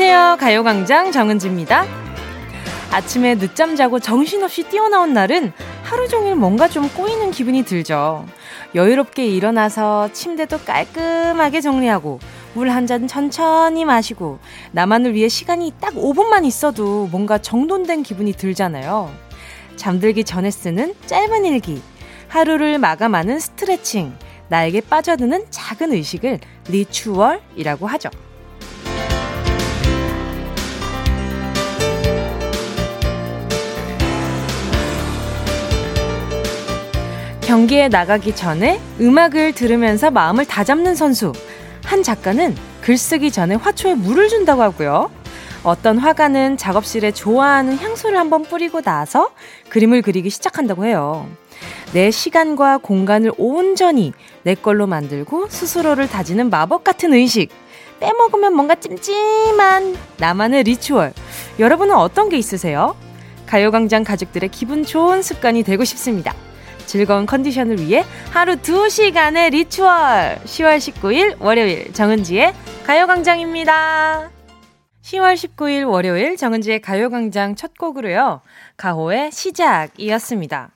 안녕하세요. 가요광장 정은지입니다. 아침에 늦잠 자고 정신없이 뛰어나온 날은 하루 종일 뭔가 좀 꼬이는 기분이 들죠. 여유롭게 일어나서 침대도 깔끔하게 정리하고 물 한 잔 천천히 마시고 나만을 위해 시간이 딱 5분만 있어도 뭔가 정돈된 기분이 들잖아요. 잠들기 전에 쓰는 짧은 일기, 하루를 마감하는 스트레칭, 나에게 빠져드는 작은 의식을 리추얼이라고 하죠. 경기에 나가기 전에 음악을 들으면서 마음을 다잡는 선수. 한 작가는 글쓰기 전에 화초에 물을 준다고 하고요. 어떤 화가는 작업실에 좋아하는 향수를 한번 뿌리고 나서 그림을 그리기 시작한다고 해요. 내 시간과 공간을 온전히 내 걸로 만들고 스스로를 다지는 마법 같은 의식. 빼먹으면 뭔가 찜찜한 나만의 ritual. 여러분은 어떤 게 있으세요? 가요광장 가족들의 기분 좋은 습관이 되고 싶습니다. 즐거운 컨디션을 위해 하루 2시간의 ritual. 10월 19일 월요일 정은지의 가요광장입니다. 10월 19일 월요일 정은지의 가요광장 첫 곡으로요. 가호의 시작이었습니다.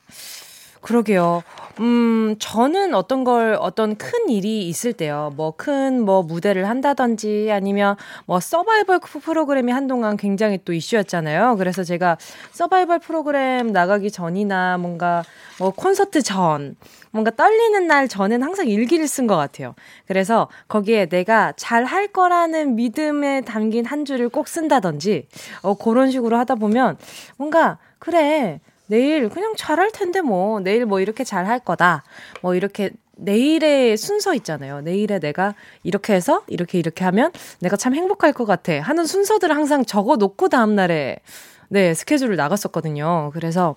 그러게요. 음, 저는 어떤 걸, 어떤 큰 일이 있을 때요. 뭐, 큰, 뭐, 무대를 한다든지 아니면 뭐, 서바이벌 프로그램이 한동안 굉장히 또 이슈였잖아요. 그래서 제가 서바이벌 프로그램 나가기 전이나 뭔가, 뭐, 콘서트 전, 뭔가 떨리는 날 저는 항상 일기를 쓴 것 같아요. 그래서 거기에 내가 잘 할 거라는 믿음에 담긴 한 줄을 꼭 쓴다든지, 어, 그런 식으로 하다 보면 뭔가, 그래. 내일 그냥 잘할 텐데 뭐 내일 뭐 이렇게 잘 할 거다. 뭐 이렇게 내일의 순서 있잖아요. 내일에 내가 이렇게 해서 이렇게 이렇게 하면 내가 참 행복할 것 같아 하는 순서들을 항상 적어 놓고 다음 날에 네, 스케줄을 나갔었거든요. 그래서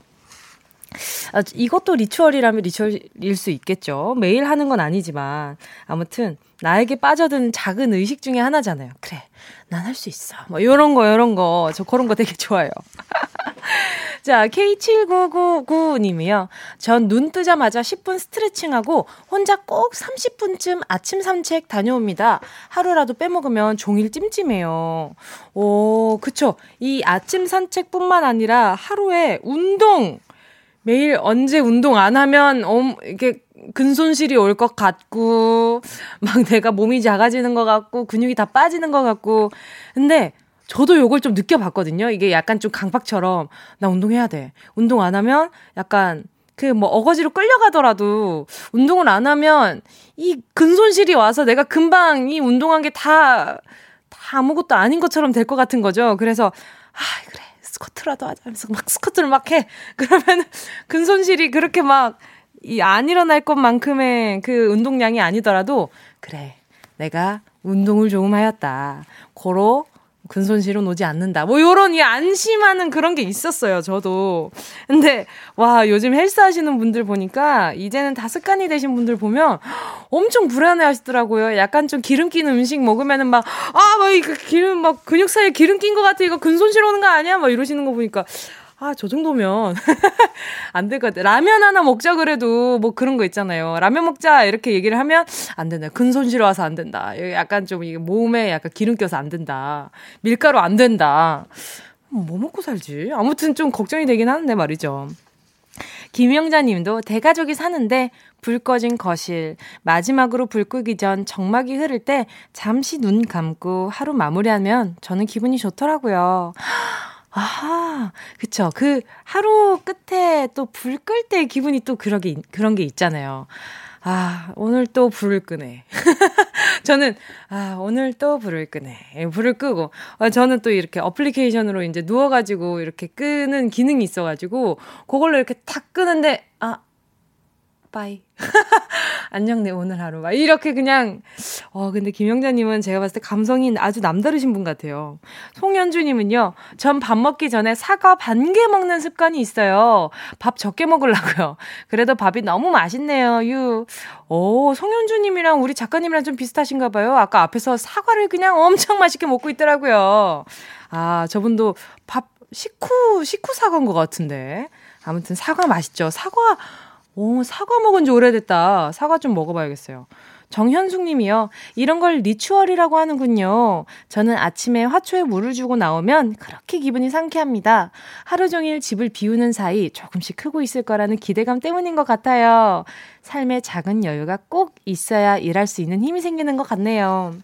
아, 이것도 리추얼이라면 리추얼일 수 있겠죠. 매일 하는 건 아니지만 아무튼 나에게 빠져드는 작은 의식 중에 하나잖아요. 그래, 난 할 수 있어. 뭐 요런 거 요런 거 저 그런 거 되게 좋아요. 자, K7999님이요. 전 눈 뜨자마자 10분 스트레칭하고 혼자 꼭 30분쯤 아침 산책 다녀옵니다. 하루라도 빼먹으면 종일 찜찜해요. 오, 그쵸. 이 아침 산책뿐만 아니라 하루에 운동! 매일 언제 운동 안 하면, 어, 이게 근손실이 올 것 같고, 막 내가 몸이 작아지는 것 같고, 근육이 다 빠지는 것 같고. 근데 저도 요걸 좀 느껴봤거든요. 이게 약간 좀 강박처럼 나 운동해야 돼. 운동 안 하면 약간 그 뭐 어거지로 끌려가더라도 운동을 안 하면 이 근손실이 와서 내가 금방 이 운동한 게다다 아무것도 아닌 것처럼 될 것 같은 거죠. 그래서 아 그래 스쿼트라도 하자 하면서 막 스쿼트를 막 해. 그러면 근손실이 그렇게 막 이 안 일어날 것만큼의 그 운동량이 아니더라도 그래 내가 운동을 조금 하였다. 고로 근손실은 오지 않는다. 뭐 요런 이 안심하는 그런 게 있었어요, 저도. 근데 와, 요즘 헬스 하시는 분들 보니까 이제는 다 습관이 되신 분들 보면 엄청 불안해 하시더라고요. 약간 좀 기름 낀 음식 먹으면은 막 아, 막이 기름 막 근육 사이에 기름 낀 것 같아. 이거 근손실 오는 거 아니야? 막 이러시는 거 보니까 아, 저 정도면 안 될 것 같아. 라면 하나 먹자 그래도 뭐 그런 거 있잖아요. 라면 먹자 이렇게 얘기를 하면 안 된다. 근손실 와서 안 된다. 약간 좀 이게 몸에 약간 기름 껴서 안 된다. 밀가루 안 된다. 뭐 먹고 살지? 아무튼 좀 걱정이 되긴 하는데 말이죠. 김영자 님도 대가족이 사는데 불 꺼진 거실, 마지막으로 불 끄기 전 정막이 흐를 때 잠시 눈 감고 하루 마무리하면 저는 기분이 좋더라고요. 아하, 그쵸. 그 하루 끝에 또 불 끌 때 기분이 또 그러게, 그런 게 있잖아요. 아, 오늘 또 불을 끄네. 저는, 아, 오늘 또 불을 끄네. 예, 불을 끄고. 아, 저는 또 이렇게 어플리케이션으로 이제 누워가지고 이렇게 끄는 기능이 있어가지고, 그걸로 이렇게 탁 끄는데, 아, 빠이. 안녕, 내 오늘 하루. 막 이렇게 그냥, 어, 근데 김영자님은 제가 봤을 때 감성이 아주 남다르신 분 같아요. 송현주님은요, 전 밥 먹기 전에 사과 반 개 먹는 습관이 있어요. 밥 적게 먹으려고요. 그래도 밥이 너무 맛있네요, 유. 오, 송현주님이랑 우리 작가님이랑 좀 비슷하신가 봐요. 아까 앞에서 사과를 그냥 엄청 맛있게 먹고 있더라고요. 아, 저분도 밥, 식후, 식후 사과인 것 같은데. 아무튼 사과 맛있죠. 사과, 오, 사과 먹은 지 오래됐다. 사과 좀 먹어봐야겠어요. 정현숙 님이요. 이런 걸 리추얼이라고 하는군요. 저는 아침에 화초에 물을 주고 나오면 그렇게 기분이 상쾌합니다. 하루 종일 집을 비우는 사이 조금씩 크고 있을 거라는 기대감 때문인 것 같아요. 삶에 작은 여유가 꼭 있어야 일할 수 있는 힘이 생기는 것 같네요.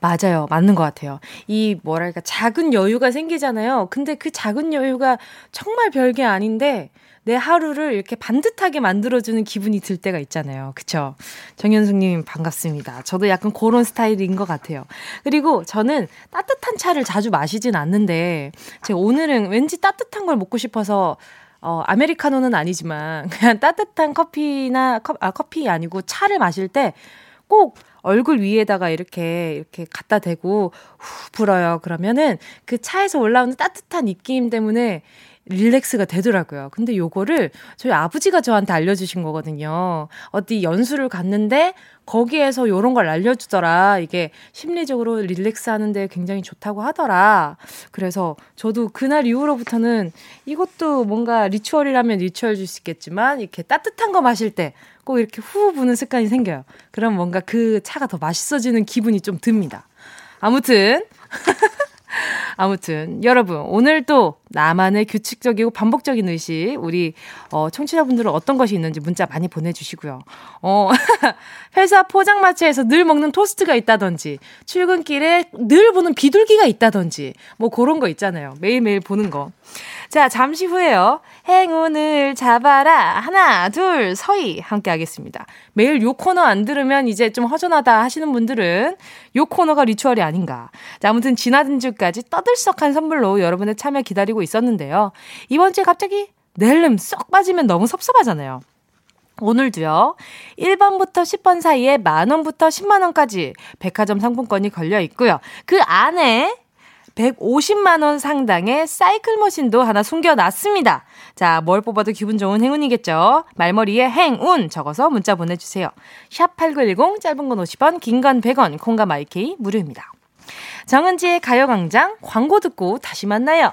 맞아요. 맞는 것 같아요. 이 뭐랄까 작은 여유가 생기잖아요. 근데 그 작은 여유가 정말 별게 아닌데 내 하루를 이렇게 반듯하게 만들어주는 기분이 들 때가 있잖아요. 그쵸? 정현숙님 반갑습니다. 저도 약간 그런 스타일인 것 같아요. 그리고 저는 따뜻한 차를 자주 마시진 않는데 제가 오늘은 왠지 따뜻한 걸 먹고 싶어서 어, 아메리카노는 아니지만 그냥 따뜻한 커피나 컵, 아, 커피 아니고 차를 마실 때 꼭 얼굴 위에다가 이렇게 이렇게 갖다 대고 후 불어요. 그러면은 그 차에서 올라오는 따뜻한 입김 때문에 릴렉스가 되더라고요. 근데 요거를 저희 아버지가 저한테 알려주신 거거든요. 어디 연수를 갔는데 거기에서 요런 걸 알려주더라. 이게 심리적으로 relax 하는데 굉장히 좋다고 하더라. 그래서 저도 그날 이후로부터는 이것도 뭔가 ritual이라면 ritual 줄수 있겠지만 이렇게 따뜻한 거 마실 때 꼭 이렇게 후 부는 습관이 생겨요. 그럼 뭔가 그 차가 더 맛있어지는 기분이 좀 듭니다. 아무튼 아무튼 여러분 오늘 도 나만의 규칙적이고 반복적인 의식 우리 어, 청취자분들은 어떤 것이 있는지 문자 많이 보내주시고요. 어, 회사 포장마차에서 늘 먹는 토스트가 있다든지 출근길에 늘 보는 비둘기가 있다든지 뭐 그런 거 있잖아요. 매일매일 보는 거. 자, 잠시 후에요. 행운을 잡아라. 하나, 둘, 서희. 함께 하겠습니다. 매일 요 코너 안 들으면 이제 좀 허전하다 하시는 분들은 요 코너가 리추얼이 아닌가. 자, 아무튼 지나든 주까지 떠들썩한 선물로 여러분의 참여 기다리고 있었는데요. 이번 주에 갑자기 낼름 쏙 빠지면 너무 섭섭하잖아요. 오늘도요. 1번부터 10번 사이에 만원부터 10만원까지 백화점 상품권이 걸려 있고요. 그 안에 150만원 상당의 사이클 머신도 하나 숨겨놨습니다. 자, 뭘 뽑아도 기분 좋은 행운이겠죠? 말머리에 행운 적어서 문자 보내주세요. 샵8910 짧은 건 50원, 긴 건 100원, 콩과 마이케이 무료입니다. 정은지의 가요광장 광고 듣고 다시 만나요.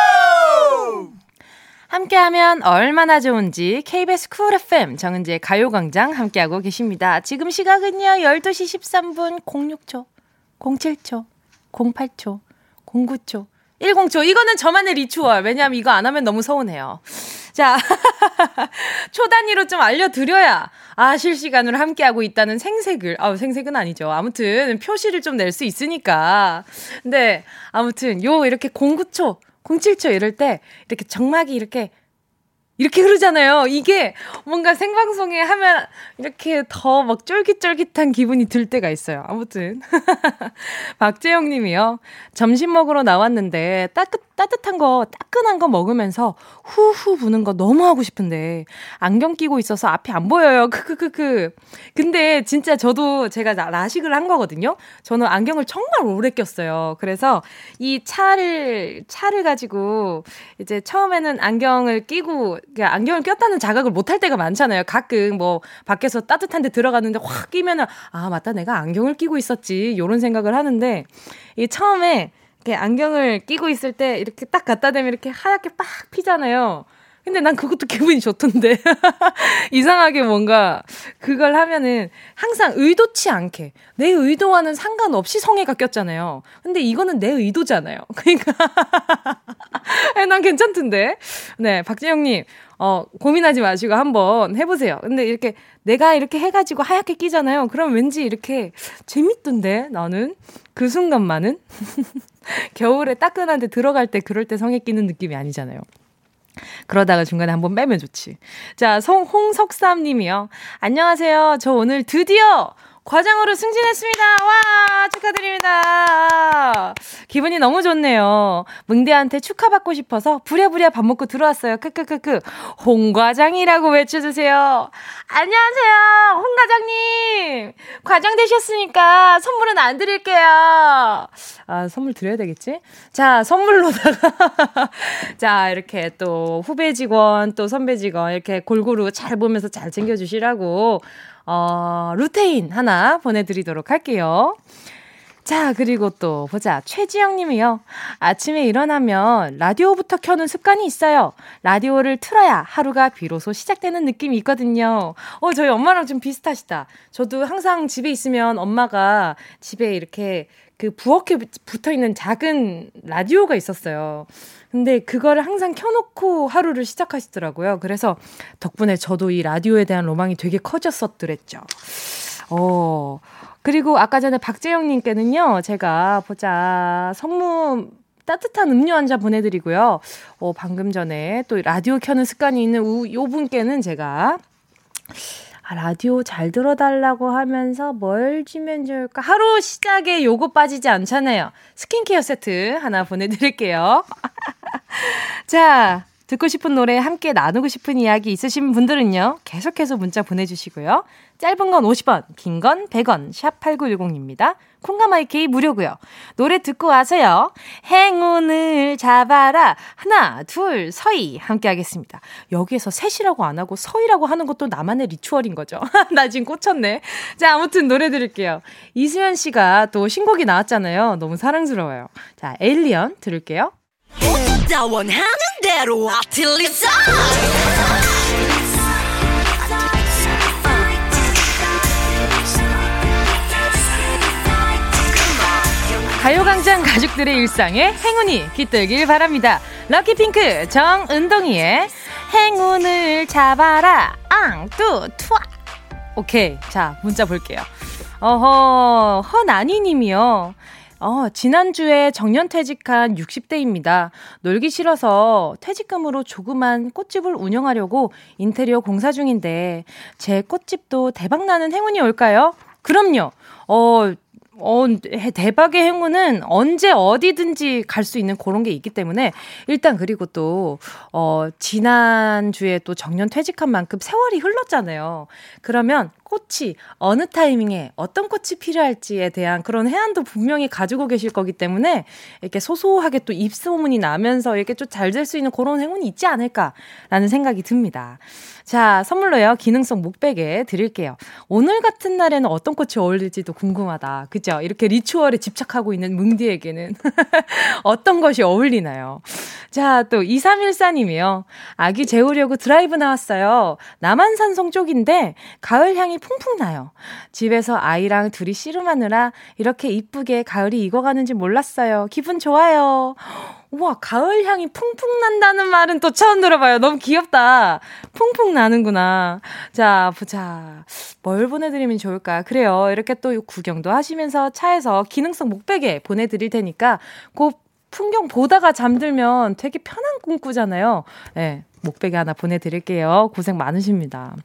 함께하면 얼마나 좋은지 KBS Cool FM 정은지의 가요광장 함께하고 계십니다. 지금 시각은요 12시 13분 06초, 07초, 08초, 09초, 10초. 이거는 저만의 ritual. 왜냐하면 이거 안 하면 너무 서운해요. 자, 초 단위로 좀 알려드려야, 아, 실시간으로 함께하고 있다는 생색을, 아 생색은 아니죠. 아무튼, 표시를 좀 낼 수 있으니까. 근데, 아무튼, 요, 이렇게 09초, 07초 이럴 때, 이렇게 정막이 이렇게 이렇게 흐르잖아요. 이게 뭔가 생방송에 하면 이렇게 더 막 쫄깃쫄깃한 기분이 들 때가 있어요. 아무튼. 박재영 님이요. 점심 먹으러 나왔는데 따뜻, 따뜻한 거, 따끈한 거 먹으면서 후후 부는 거 너무 하고 싶은데 안경 끼고 있어서 앞이 안 보여요. 크크크크. 근데 진짜 저도 제가 라식을 한 거거든요. 저는 안경을 정말 오래 꼈어요. 그래서 이 차를, 차를 가지고 이제 처음에는 안경을 끼고 그러니까 안경을 꼈다는 자각을 못 할 때가 많잖아요. 가끔 뭐 밖에서 따뜻한 데 들어갔는데 확 끼면은 아, 맞다. 내가 안경을 끼고 있었지. 요런 생각을 하는데 이 처음에 이렇게 안경을 끼고 있을 때 이렇게 딱 갖다 대면 이렇게 하얗게 빡 피잖아요. 근데 난 그것도 기분이 좋던데. 이상하게 뭔가 그걸 하면은 항상 의도치 않게 내 의도와는 상관없이 성애가 꼈잖아요. 근데 이거는 내 의도잖아요. 그러니까 난 괜찮던데. 네, 박진영님. 어, 고민하지 마시고 한번 해보세요. 근데 이렇게 내가 이렇게 해가지고 하얗게 끼잖아요. 그럼 왠지 이렇게 재밌던데, 나는. 그 순간만은. 겨울에 따끈한데 들어갈 때 그럴 때 성에 끼는 느낌이 아니잖아요. 그러다가 중간에 한번 빼면 좋지. 자, 송, 홍석삼 님이요. 안녕하세요. 저 오늘 드디어 과장으로 승진했습니다. 와, 축하드립니다. 기분이 너무 좋네요. 뭉대한테 축하받고 싶어서 부랴부랴 밥 먹고 들어왔어요. 크크크크. 홍과장이라고 외쳐주세요. 안녕하세요, 홍 과장님. 과장 되셨으니까 선물은 안 드릴게요. 아, 선물 드려야 되겠지? 자, 선물로다가. 자, 이렇게 또 후배 직원, 또 선배 직원, 이렇게 골고루 잘 보면서 잘 챙겨주시라고, 어, 루테인 하나 보내드리도록 할게요. 자, 그리고 또 보자. 최지영 님이요. 아침에 일어나면 라디오부터 켜는 습관이 있어요. 라디오를 틀어야 하루가 비로소 시작되는 느낌이 있거든요. 어, 저희 엄마랑 좀 비슷하시다. 저도 항상 집에 있으면 엄마가 집에 이렇게 그 부엌에 붙어 있는 작은 라디오가 있었어요. 근데 그거를 항상 켜놓고 하루를 시작하시더라고요. 그래서 덕분에 저도 이 라디오에 대한 로망이 되게 커졌었더랬죠. 어, 그리고 아까 전에 박재영님께는요, 제가 보자, 선물, 따뜻한 음료 한 잔 보내드리고요. 어, 방금 전에 또 라디오 켜는 습관이 있는 우, 요 분께는 제가, 아, 라디오 잘 들어달라고 하면서 뭘 주면 좋을까? 하루 시작에 요거 빠지지 않잖아요. 스킨케어 세트 하나 보내드릴게요. 자, 듣고 싶은 노래 함께 나누고 싶은 이야기 있으신 분들은요. 계속해서 문자 보내주시고요. 짧은 건 50원, 긴 건 100원, 샵 8910입니다. 콩가마이케이 무료고요. 노래 듣고 와서요. 행운을 잡아라. 하나, 둘, 서희 함께 하겠습니다. 여기에서 셋이라고 안 하고 서희라고 하는 것도 나만의 리추얼인 거죠. 나 지금 꽂혔네. 자, 아무튼 노래 들을게요. 이수연 씨가 또 신곡이 나왔잖아요. 너무 사랑스러워요. 자, 에일리언 들을게요. 나 원하는 대로 아틀리사 가요광장 가족들의 일상에 행운이 깃들길 바랍니다. 럭키핑크 정은동이의 행운을 잡아라 앙뚜 투아 오케이 자 문자 볼게요. 어허 허나니 님이요. 어, 지난주에 정년퇴직한 60대입니다. 놀기 싫어서 퇴직금으로 조그만 꽃집을 운영하려고 인테리어 공사 중인데 제 꽃집도 대박나는 행운이 올까요? 그럼요. 어, 어, 대박의 행운은 언제 어디든지 갈 수 있는 그런 게 있기 때문에 일단 그리고 또, 어, 지난주에 또 정년 퇴직한 만큼 세월이 흘렀잖아요. 그러면 꽃이 어느 타이밍에 어떤 꽃이 필요할지에 대한 그런 해안도 분명히 가지고 계실 거기 때문에 이렇게 소소하게 또 입소문이 나면서 이렇게 좀 잘 될 수 있는 그런 행운이 있지 않을까라는 생각이 듭니다. 자, 선물로요. 기능성 목베개 드릴게요. 오늘 같은 날에는 어떤 꽃이 어울릴지도 궁금하다. 그죠? 이렇게 리추얼에 집착하고 있는 뭉디에게는 어떤 것이 어울리나요? 자, 또 2314님이요. 아기 재우려고 드라이브 나왔어요. 남한산성 쪽인데 가을 향이 풍풍 나요. 집에서 아이랑 둘이 씨름하느라 이렇게 이쁘게 가을이 익어가는지 몰랐어요. 기분 좋아요. 우와, 가을 향이 풍풍 난다는 말은 또 처음 들어봐요. 너무 귀엽다. 풍풍 나는구나. 자, 보자. 뭘 보내드리면 좋을까? 그래요. 이렇게 또 구경도 하시면서 차에서 기능성 목베개 보내드릴 테니까 그 풍경 보다가 잠들면 되게 편한 꿈 꾸잖아요. 네, 목베개 하나 보내드릴게요. 고생 많으십니다.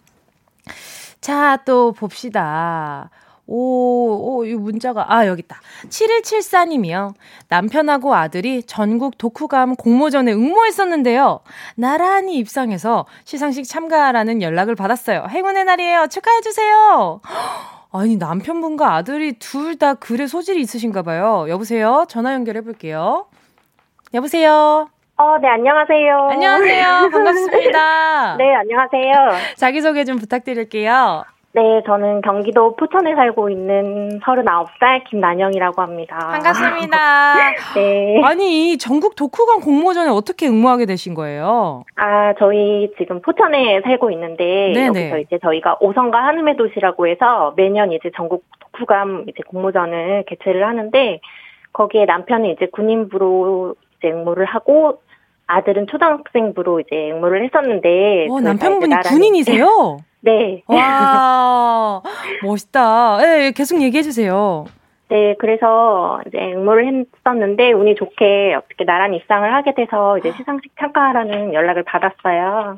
자, 또 봅시다. 오, 오, 이 문자가, 아, 여기 있다. 7174님이요. 남편하고 아들이 전국 독후감 공모전에 응모했었는데요. 나란히 입상해서 시상식 참가라는 연락을 받았어요. 행운의 날이에요. 축하해주세요. 아니, 남편분과 아들이 둘 다 글에 소질이 있으신가 봐요. 여보세요? 전화 연결해볼게요. 여보세요? 어, 네, 안녕하세요. 안녕하세요. 반갑습니다. 네, 안녕하세요. 자기소개 좀 부탁드릴게요. 네, 저는 경기도 포천에 살고 있는 39살 김난영이라고 합니다. 반갑습니다. 네. 아니, 전국 독후감 공모전에 어떻게 응모하게 되신 거예요? 아, 저희 지금 포천에 살고 있는데 네네. 여기서 이제 저희가 오성과 한음의 도시라고 해서 매년 이제 전국 독후감 이제 공모전을 개최를 하는데 거기에 남편은 이제 군인부로 이제 응모를 하고 아들은 초등학생부로 이제 응모를 했었는데 어, 남편분이 군인이세요? 네. 와, 멋있다. 예, 네, 계속 얘기해 주세요. 네, 그래서 이제 응모를 했었는데 운이 좋게 어떻게 나란히 입상을 하게 돼서 이제 시상식 참가하라는 연락을 받았어요.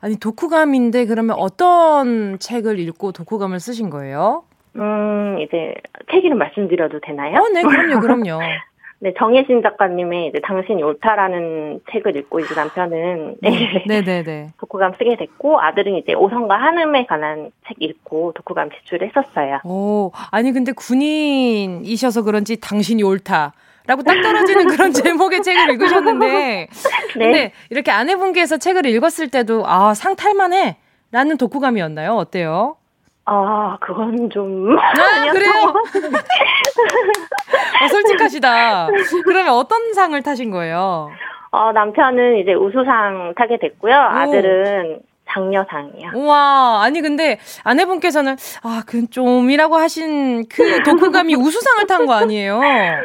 아니 독후감인데 그러면 어떤 책을 읽고 독후감을 쓰신 거예요? 음, 이제 책 이름 말씀드려도 되나요? 어, 네, 그럼요, 그럼요. 네, 정혜신 작가님의 이제 당신이 옳다라는 책을 읽고 이제 남편은 네, 네, 네, 네. 독후감 쓰게 됐고 아들은 이제 오성과 한음에 관한 책 읽고 독후감 제출을 했었어요. 오, 아니 근데 군인이셔서 그런지 당신이 옳다. 라고 딱 떨어지는 그런 제목의 책을 읽으셨는데. 네. 근데 이렇게 아내분께서 책을 읽었을 때도, 아, 상 탈만해. 라는 독후감이었나요? 어때요? 아, 그건 좀. 아, 그래요? 어, 솔직하시다. 그러면 어떤 상을 타신 거예요? 어, 남편은 이제 우수상 타게 됐고요. 오. 아들은 장려상이요. 우와, 아니 근데 아내분께서는 아, 그 좀이라고 하신 그 독후감이 우수상을 탄 거 아니에요?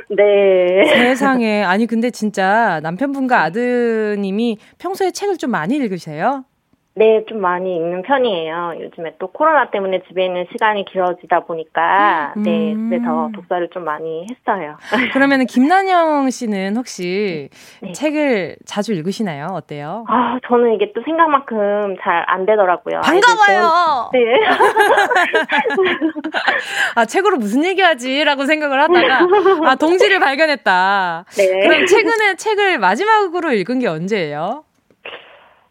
네. 세상에. 아니 근데 진짜 남편분과 아드님이 평소에 책을 좀 많이 읽으세요? 네, 좀 많이 읽는 편이에요. 요즘에 또 코로나 때문에 집에 있는 시간이 길어지다 보니까 음. 네, 집에서 독서를 좀 많이 했어요. 그러면 김난영 씨는 혹시 네. 책을 자주 읽으시나요? 어때요? 아, 저는 이게 또 생각만큼 잘 안 되더라고요. 반가워요. 네. 아, 책으로 무슨 얘기하지 라고 생각을 하다가 아, 동지를 발견했다. 네. 그럼 최근에 책을 마지막으로 읽은 게 언제예요?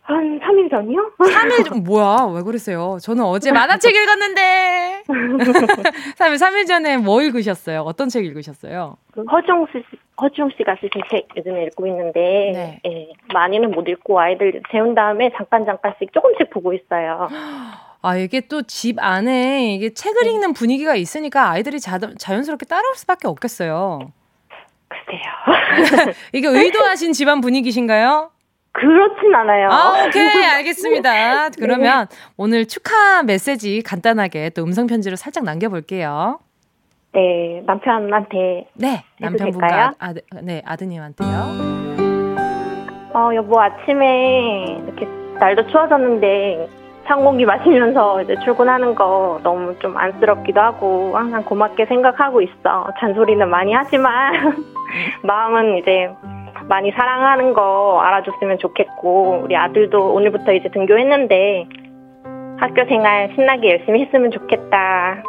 한 3일 전이요? 3일 전, 뭐야, 왜 그랬어요? 저는 어제 만화책 읽었는데! 3일, 3일 전에 뭐 읽으셨어요? 어떤 책 읽으셨어요? 그 허중 씨, 허중 씨가 쓰신 책 요즘에 읽고 있는데, 네. 예, 많이는 못 읽고 아이들 재운 다음에 잠깐 잠깐씩 조금씩 보고 있어요. 아, 이게 또 집 안에 이게 책을 네. 읽는 분위기가 있으니까 아이들이 자, 자연스럽게 따라올 수밖에 없겠어요. 글쎄요. 이게 의도하신 집안 분위기신가요? 그렇진 않아요. 아, 오케이. 알겠습니다. 네. 그러면 네. 오늘 축하 메시지 간단하게 또 음성편지로 살짝 남겨볼게요. 네, 남편한테. 네, 남편분과 아, 네, 아드님한테요. 어, 여보, 아침에 이렇게 날도 추워졌는데 상공기 마시면서 이제 출근하는 거 너무 좀 안쓰럽기도 하고 항상 고맙게 생각하고 있어. 잔소리는 많이 하지만 마음은 이제 많이 사랑하는 거 알아줬으면 좋겠고 우리 아들도 오늘부터 이제 등교했는데 학교 생활 신나게 열심히 했으면 좋겠다.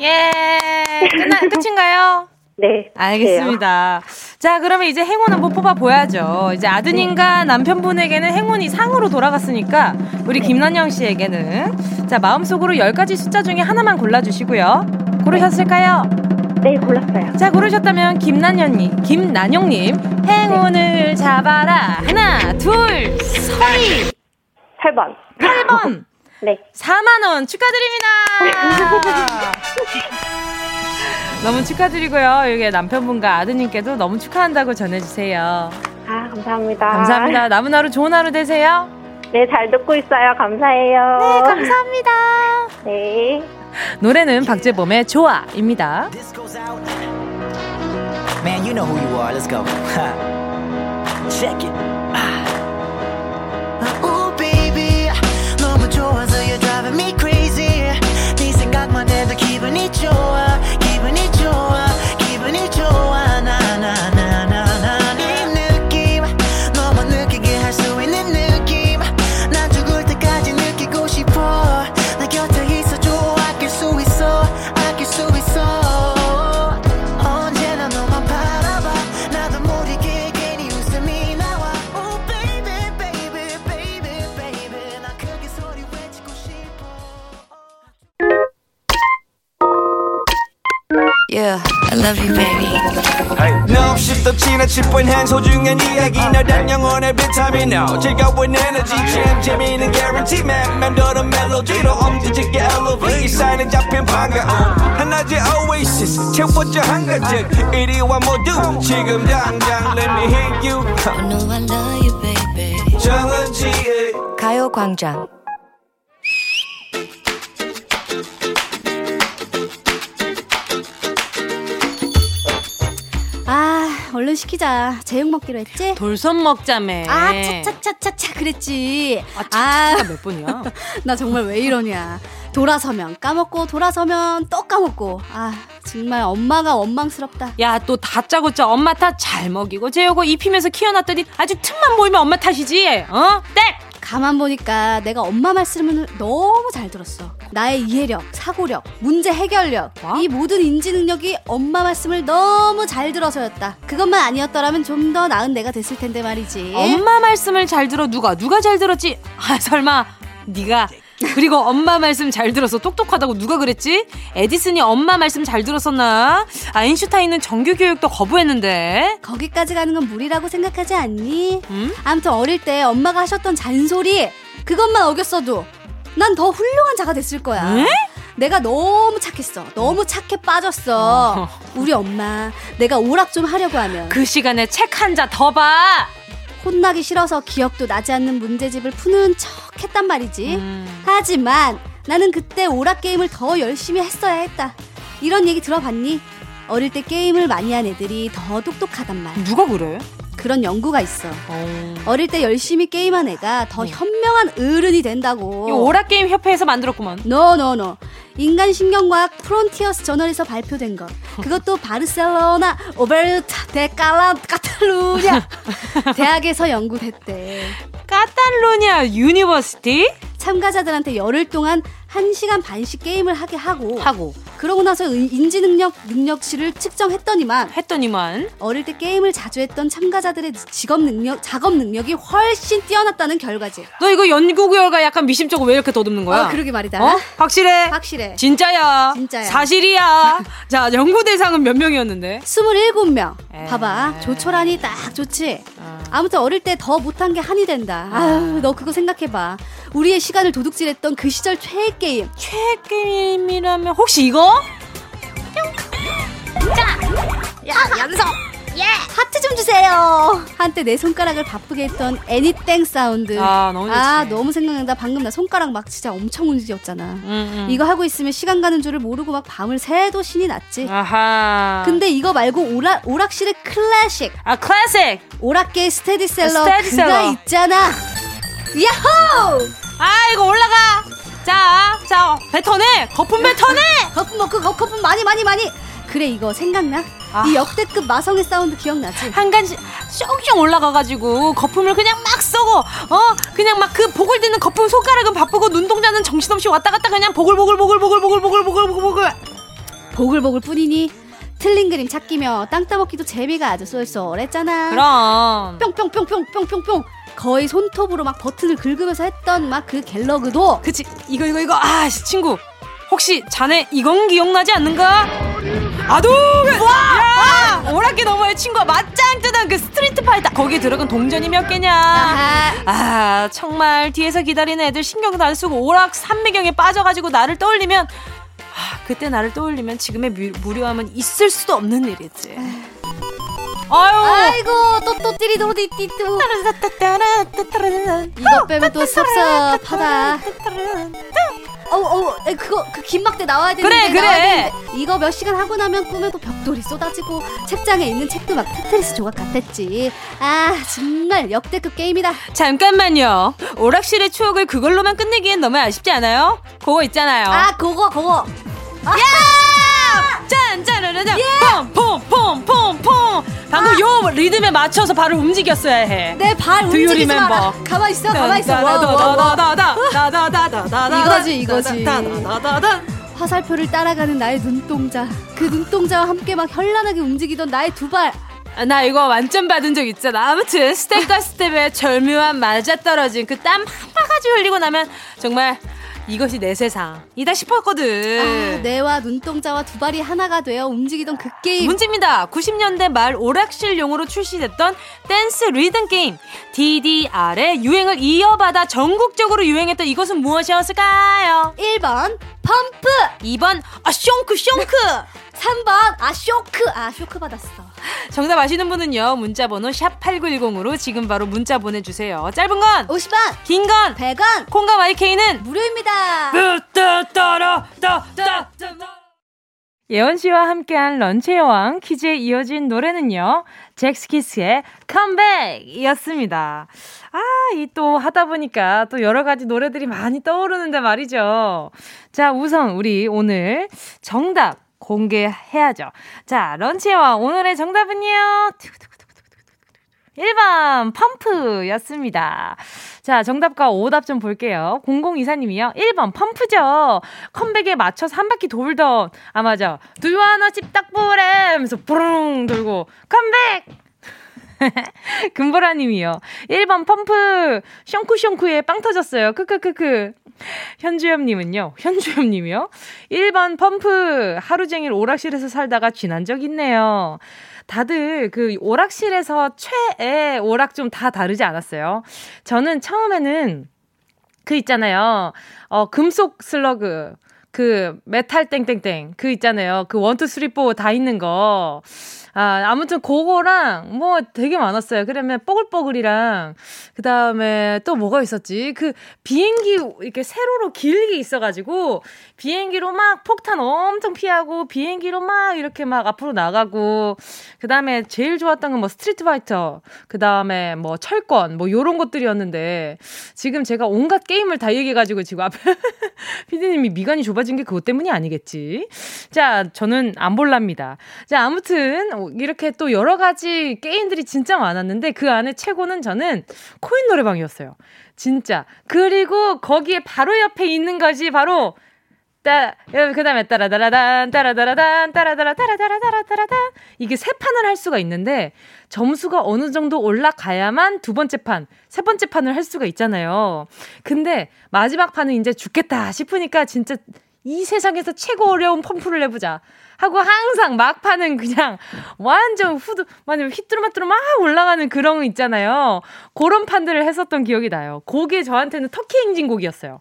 예, 끝나, 끝인가요? 네. 알겠습니다. 그래요. 자, 그러면 이제 행운 한번 뽑아봐야죠. 이제 아드님과 남편분에게는 행운이 상으로 돌아갔으니까, 우리 네. 김난영 씨에게는, 자, 마음속으로 10가지 숫자 중에 하나만 골라 주시고요. 고르셨을까요? 네, 골랐어요. 자, 고르셨다면 김난영님, 김난영님, 행운을 네. 잡아라. 하나, 둘, 서희. 8번. 8번. 네. 4만원 축하드립니다. 너무 축하드리고요. 여기 남편분과 아드님께도 너무 축하한다고 전해주세요. 아, 감사합니다. 감사합니다. 남은 하루 좋은 하루 되세요. 네, 잘 듣고 있어요. 감사해요. 네, 감사합니다. 네. 노래는 박재범의 좋아입니다. Man, you know who you are. Let's go. Check it. Ooh, baby. 너무 좋아서 you're driving me crazy. 네 생각만 해도 기분이 좋아. 기분이 좋아. 기분이 좋아. Love you, baby. Hey. No, shift the china chip when hands hold you and 이야기 너란 영혼 every time you know 즐거운 energy jam 재미있는 guarantee man 맴도는 멜로디로 엄지짓게 elevate 이 사인에 잡힌 반가움 하나의 oasis 채워져 한가득 이리와 모두 지금 당장 let me hit you I know I love you, baby. 정은지의 가요광장 얼른 시키자. 제육 먹기로 했지? 돌솥 먹자매. 아, 차차차차차 그랬지. 아, 차차가 몇 번이야? 나 정말 왜 이러냐. 돌아서면 까먹고 돌아서면 또 까먹고. 아, 정말 엄마가 원망스럽다. 야, 또 다짜고짜 엄마 탓 잘 먹이고 재우고 입히면서 키워놨더니 아주 틈만 보이면 엄마 탓이지. 어? 땡! 가만 보니까 내가 엄마 말씀을 너무 잘 들었어. 나의 이해력, 사고력, 문제 해결력, 와? 이 모든 인지 능력이 엄마 말씀을 너무 잘 들어서였다. 그것만 아니었더라면 좀 더 나은 내가 됐을 텐데 말이지. 엄마 말씀을 잘 들어 누가 누가 잘 들었지? 아 설마 네가 그리고 엄마 말씀 잘 들어서 똑똑하다고 누가 그랬지? 에디슨이 엄마 말씀 잘 들었었나? 아인슈타인은 정규 교육도 거부했는데. 거기까지 가는 건 무리라고 생각하지 않니? 음? 아무튼 어릴 때 엄마가 하셨던 잔소리 그것만 어겼어도 난 더 훌륭한 자가 됐을 거야. 에? 내가 너무 착했어. 너무 착해 빠졌어. 어. 우리 엄마, 내가 오락 좀 하려고 하면. 그 시간에 책 한 자 더 봐! 혼나기 싫어서 기억도 나지 않는 문제집을 푸는 척 했단 말이지. 음. 하지만 나는 그때 오락 게임을 더 열심히 했어야 했다. 이런 얘기 들어봤니? 어릴 때 게임을 많이 한 애들이 더 똑똑하단 말. 누가 그래? 그런 연구가 있어. 어. 어릴 때 열심히 게임한 애가 더 어. 현명한 어른이 된다고. 오락게임 협회에서 만들었구만. No no no. No, no, no. 인간 신경과학 Frontiers 저널에서 발표된 것. 그것도 바르셀로나 오베르타 데 깔라 카탈루냐 대학에서 연구됐대. 카탈루냐 University? 참가자들한테 열흘 동안 1시간 반씩 게임을 하게 하고 하고 그러고 나서 인지 능력 능력치를 측정했더니만 했더니만 어릴 때 게임을 자주 했던 참가자들의 직업 능력 작업 능력이 훨씬 뛰어났다는 결과지. 너 이거 연구 결과 약간 미심쩍고 왜 이렇게 더듬는 거야? 어, 그러게 말이다. 어? 확실해? 확실해. 진짜야. 진짜야. 사실이야. 자, 연구 대상은 몇 명이었는데? 27명. 봐봐. 조촐하니 딱 좋지. 어. 아무튼 어릴 때 더 못한 게 한이 된다. 아유, 너 그거 생각해 봐. 우리의 시간을 도둑질했던 그 시절 최애 게임. 최애 게임이라면 혹시 이거? 자, 야 연속. 예. 하트 좀 주세요. 한때 내 손가락을 바쁘게 했던 애니땡 사운드. 아 너무 좋지. 아 너무 생각난다. 방금 나 손가락 막 진짜 엄청 움직였잖아. 음, 음. 이거 하고 있으면 시간 가는 줄을 모르고 막 밤을 새도 신이 났지. 아하. 근데 이거 말고 오락 오락실의 클래식. 아 클래식. 오락계 스테디셀러, 스테디셀러. 그가 있잖아. 야호! 아 이거 올라가. 자, 자, 뱉어내! 거품 뱉어내! 거품 먹고, 거품 많이, 많이, 많이! 그래, 이거 생각나? 아. 이 역대급 마성의 사운드 기억나지? 한 칸씩 슝슝 올라가가지고 거품을 그냥 막 쏘고 어 그냥 막 그 보글대는 거품 손가락은 바쁘고 눈동자는 정신없이 왔다 갔다 그냥 보글보글보글보글보글보글보글보글 보글보글 뿐이니 틀린 그림 찾기며 땅 따먹기도 재미가 아주 쏠쏠했잖아. 그럼 뿅뿅뿅뿅뿅뿅뿅 거의 손톱으로 막 버튼을 긁으면서 했던 막 그 갤러그도 그치. 이거 이거 이거. 아 친구. 혹시 자네 이건 기억나지 않는가? 아도 와! 오락기 너머의 친구가 맞짱 뜨던 그 스트리트 파이터. 거기에 들어간 동전이 몇 개냐? 아하. 아 정말 뒤에서 기다리는 애들 신경도 안 쓰고 오락 삼매경에 빠져가지고 나를 떠올리면 아, 그때 나를 떠올리면 지금의 무료함은 있을 수도 없는 일이지 아유. 아이고, 또또띠리 도디띠뚜. 이거 빼면 또 섭섭하다. 어우, 어우, 그거, 그 긴 막대 나와야 되는데. 그래, 그래. 되는데. 이거 몇 시간 하고 나면 꿈에도 벽돌이 쏟아지고, 책장에 있는 책도 막 테트리스 조각 같았지. 아, 정말 역대급 게임이다. 잠깐만요. 오락실의 추억을 그걸로만 끝내기엔 너무 아쉽지 않아요? 그거 있잖아요. 아, 그거, 그거. 아! 야! 짠짜르르짠! 퐁퐁퐁퐁퐁! 방금 아. 요 리듬에 맞춰서 발을 움직였어야 해. 내발 움직이지 마라. 가만 있어, 가만 있어. 이거지, 이거지. 화살표를 따라가는 나의 눈동자. 그 눈동자와 함께 막 현란하게 움직이던 나의 두 발. 나 이거 완전 받은 적 있잖아. 아무튼 스텝과 스텝에 절묘한 맞아떨어진 그 땀 한 바가지 흘리고 나면 정말 이것이 내 세상이다 싶었거든. 아, 뇌와 눈동자와 두 발이 하나가 되어 움직이던 그 게임. 문제입니다. 90년대 말 오락실용으로 출시됐던 댄스 리듬 게임 DDR의 유행을 이어받아 전국적으로 유행했던 이것은 무엇이었을까요? 1번 펌프 2번 아 숑크 숑크 3번 아 쇼크 아 쇼크 받았어 정답 아시는 분은요 문자 번호 샵8910으로 지금 바로 문자 보내주세요. 짧은 건 50원 긴 건 100원. 콩과 YK는 무료입니다. 예원 씨와 함께한 런치 여왕 퀴즈에 이어진 노래는요 잭스키스의 컴백이었습니다. 아, 이 또 하다 보니까 또 여러 가지 노래들이 많이 떠오르는데 말이죠. 자, 우선 우리 오늘 정답 공개해야죠. 자, 런치와 오늘의 정답은요. 1번 펌프였습니다. 자, 정답과 오답 좀 볼게요. 0024님이요. 1번 펌프죠. 컴백에 맞춰서 한 바퀴 돌던 아 맞아. 두유하나 찝딱보래 하면서 부릉 돌고 컴백 금보라 님이요. 1번 펌프 숑쿠숑쿠에 빵 터졌어요. 크크크크. 현주엽 님은요. 현주엽 님이요. 1번 펌프 하루 종일 오락실에서 살다가 쥐난 적 있네요. 다들 그 오락실에서 최애 오락 좀 다 다르지 않았어요? 저는 처음에는 그 있잖아요. 어, 금속 Slug. 그 메탈 땡땡땡 그 있잖아요. 그 one two three four 다 있는 거. 아, 아무튼 그거랑 뭐 되게 많았어요. 그러면 뽀글뽀글이랑 그 다음에 또 뭐가 있었지? 그 비행기 이렇게 세로로 길게 있어 가지고 비행기로 막 폭탄 엄청 피하고 비행기로 막 이렇게 막 앞으로 나가고 그 다음에 제일 좋았던 건 뭐 스트리트 파이터 그 다음에 뭐 철권 뭐 요런 것들이었는데 지금 제가 온갖 게임을 다 얘기해 가지고 지금 앞에 피디님이 미간이 좁아진 게 그것 때문이 아니겠지. 자, 저는 안 볼랍니다. 자, 아무튼 이렇게 또 여러 가지 게임들이 진짜 많았는데 그 안에 최고는 저는 코인 노래방이었어요. 진짜. 그리고 거기에 바로 옆에 있는 것이 바로 따, 그 다음에 따라다라단, 따라다라단, 따라다라, 따라다라따라따라단. 이게 세 판을 할 수가 있는데, 점수가 어느 정도 올라가야만 두 번째 판, 세 번째 판을 할 수가 있잖아요. 근데 마지막 판은 이제 죽겠다 싶으니까 진짜 이 세상에서 최고 어려운 펌프를 해보자. 하고 항상 막판은 그냥 완전 후드, 완전 휘뚜루마뚜루 막 올라가는 그런 거 있잖아요. 그런 판들을 했었던 기억이 나요. 그게 저한테는 터키 행진곡이었어요.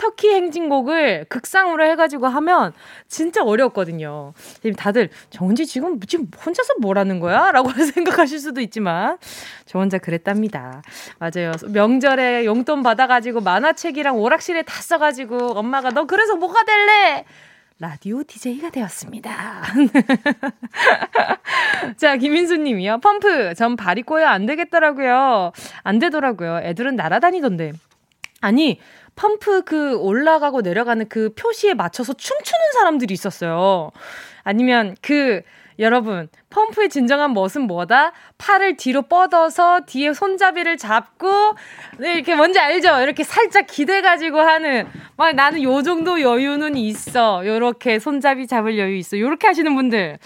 터키 행진곡을 극상으로 해가지고 하면 진짜 어려웠거든요. 다들 정은지 지금 지금 혼자서 뭘 하는 거야? 라고 생각하실 수도 있지만 저 혼자 그랬답니다. 맞아요. 명절에 용돈 받아가지고 만화책이랑 오락실에 다 써가지고 엄마가 너 그래서 뭐가 될래? 라디오 DJ가 되었습니다. 자, 김인수 님이요. 펌프, 전 발이 꼬여 안 되겠더라고요. 안 되더라고요. 애들은 날아다니던데. 아니, 펌프 그 올라가고 내려가는 그 표시에 맞춰서 춤추는 사람들이 있었어요. 아니면 그 여러분, 펌프의 진정한 멋은 뭐다? 팔을 뒤로 뻗어서 뒤에 손잡이를 잡고, 네, 이렇게 뭔지 알죠? 이렇게 살짝 기대가지고 하는, 막 나는 요 정도 여유는 있어. 요렇게 손잡이 잡을 여유 있어. 요렇게 하시는 분들.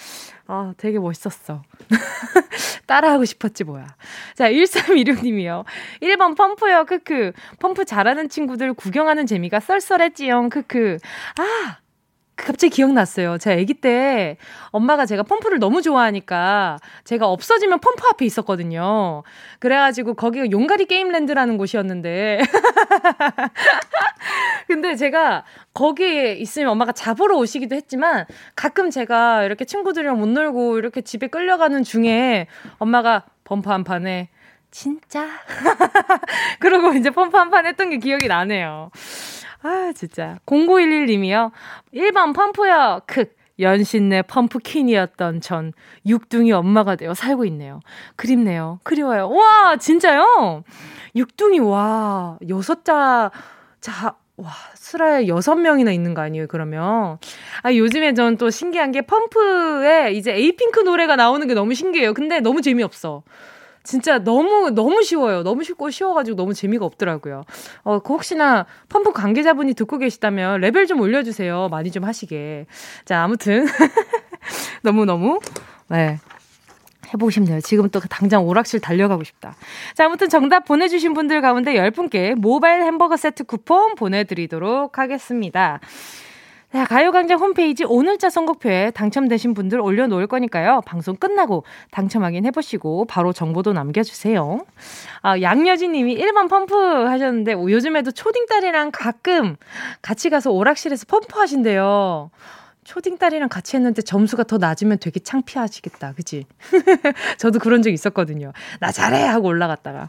아, 되게 멋있었어. 따라하고 싶었지, 뭐야. 자, 1316님이요. 1번 펌프요, 크크. 펌프 잘하는 친구들 구경하는 재미가 썰썰했지요, 크크. 아! 갑자기 기억났어요. 제가 아기 때 엄마가 제가 펌프를 너무 좋아하니까 제가 없어지면 펌프 앞에 있었거든요. 그래가지고 거기가 용가리 게임랜드라는 곳이었는데. 근데 제가 거기에 있으면 엄마가 잡으러 오시기도 했지만 가끔 제가 이렇게 친구들이랑 못 놀고 이렇게 집에 끌려가는 중에 엄마가 펌프 한 판에 진짜? 그러고 이제 펌프 한 판 했던 게 기억이 나네요. 아, 진짜. 0911님이요. 1번 펌프요. 크. 연신내 펌프 king이었던 전 육둥이 엄마가 되어 살고 있네요. 그립네요. 그리워요. 와, 진짜요? 육둥이, 와, 여섯 자, 자, 와, 슬하에 여섯 명이나 있는 거 아니에요, 그러면? 아, 요즘에 전 또 신기한 게 펌프에 이제 에이핑크 노래가 나오는 게 너무 신기해요. 근데 너무 재미없어. 진짜 너무 너무 쉬워요. 너무 쉽고 쉬워가지고 너무 재미가 없더라고요. 어, 그 혹시나 펌프 관계자분이 듣고 계시다면 레벨 좀 올려주세요. 많이 좀 하시게. 자, 아무튼 너무 너무 네. 해보고 싶네요. 지금 또 당장 오락실 달려가고 싶다. 자, 아무튼 정답 보내주신 분들 가운데 10분께 모바일 햄버거 세트 쿠폰 보내드리도록 하겠습니다. 자, 가요광장 홈페이지 오늘자 선곡표에 당첨되신 분들 올려놓을 거니까요. 방송 끝나고 당첨 확인해보시고 바로 정보도 남겨주세요. 아, 양여진 님이 1번 펌프 하셨는데 요즘에도 초딩딸이랑 가끔 같이 가서 오락실에서 펌프 하신대요. 초딩 딸이랑 같이 했는데 점수가 더 낮으면 되게 창피하시겠다. 그지? 저도 그런 적 있었거든요. 나 잘해! 하고 올라갔다가.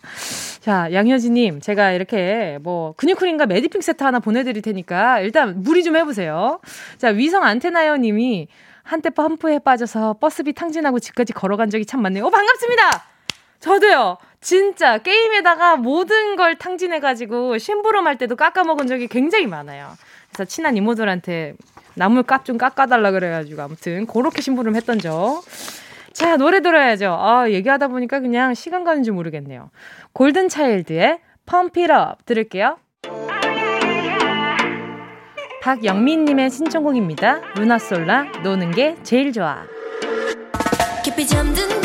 자, 양효진님, 제가 이렇게 뭐, 근육크림과 메디핑 세트 하나 보내드릴 테니까 일단 무리 좀 해보세요. 자, 위성 안테나요 님이 한때 펌프에 빠져서 버스비 탕진하고 집까지 걸어간 적이 참 많네요. 오, 반갑습니다! 저도요. 진짜 게임에다가 모든 걸 탕진해가지고 심부름 할 때도 깎아먹은 적이 굉장히 많아요. 그래서 친한 이모들한테 나물 값 좀 깎아달라 그래가지고 아무튼 그렇게 심부름 했던 적. 자, 노래 들어야죠. 아, 얘기하다 보니까 그냥 시간 가는 줄 모르겠네요. 골든 차일드의 펌피업 들을게요. 박영민님의 신청곡입니다. 루나솔라, 노는 게 제일 좋아. 깊이 잠든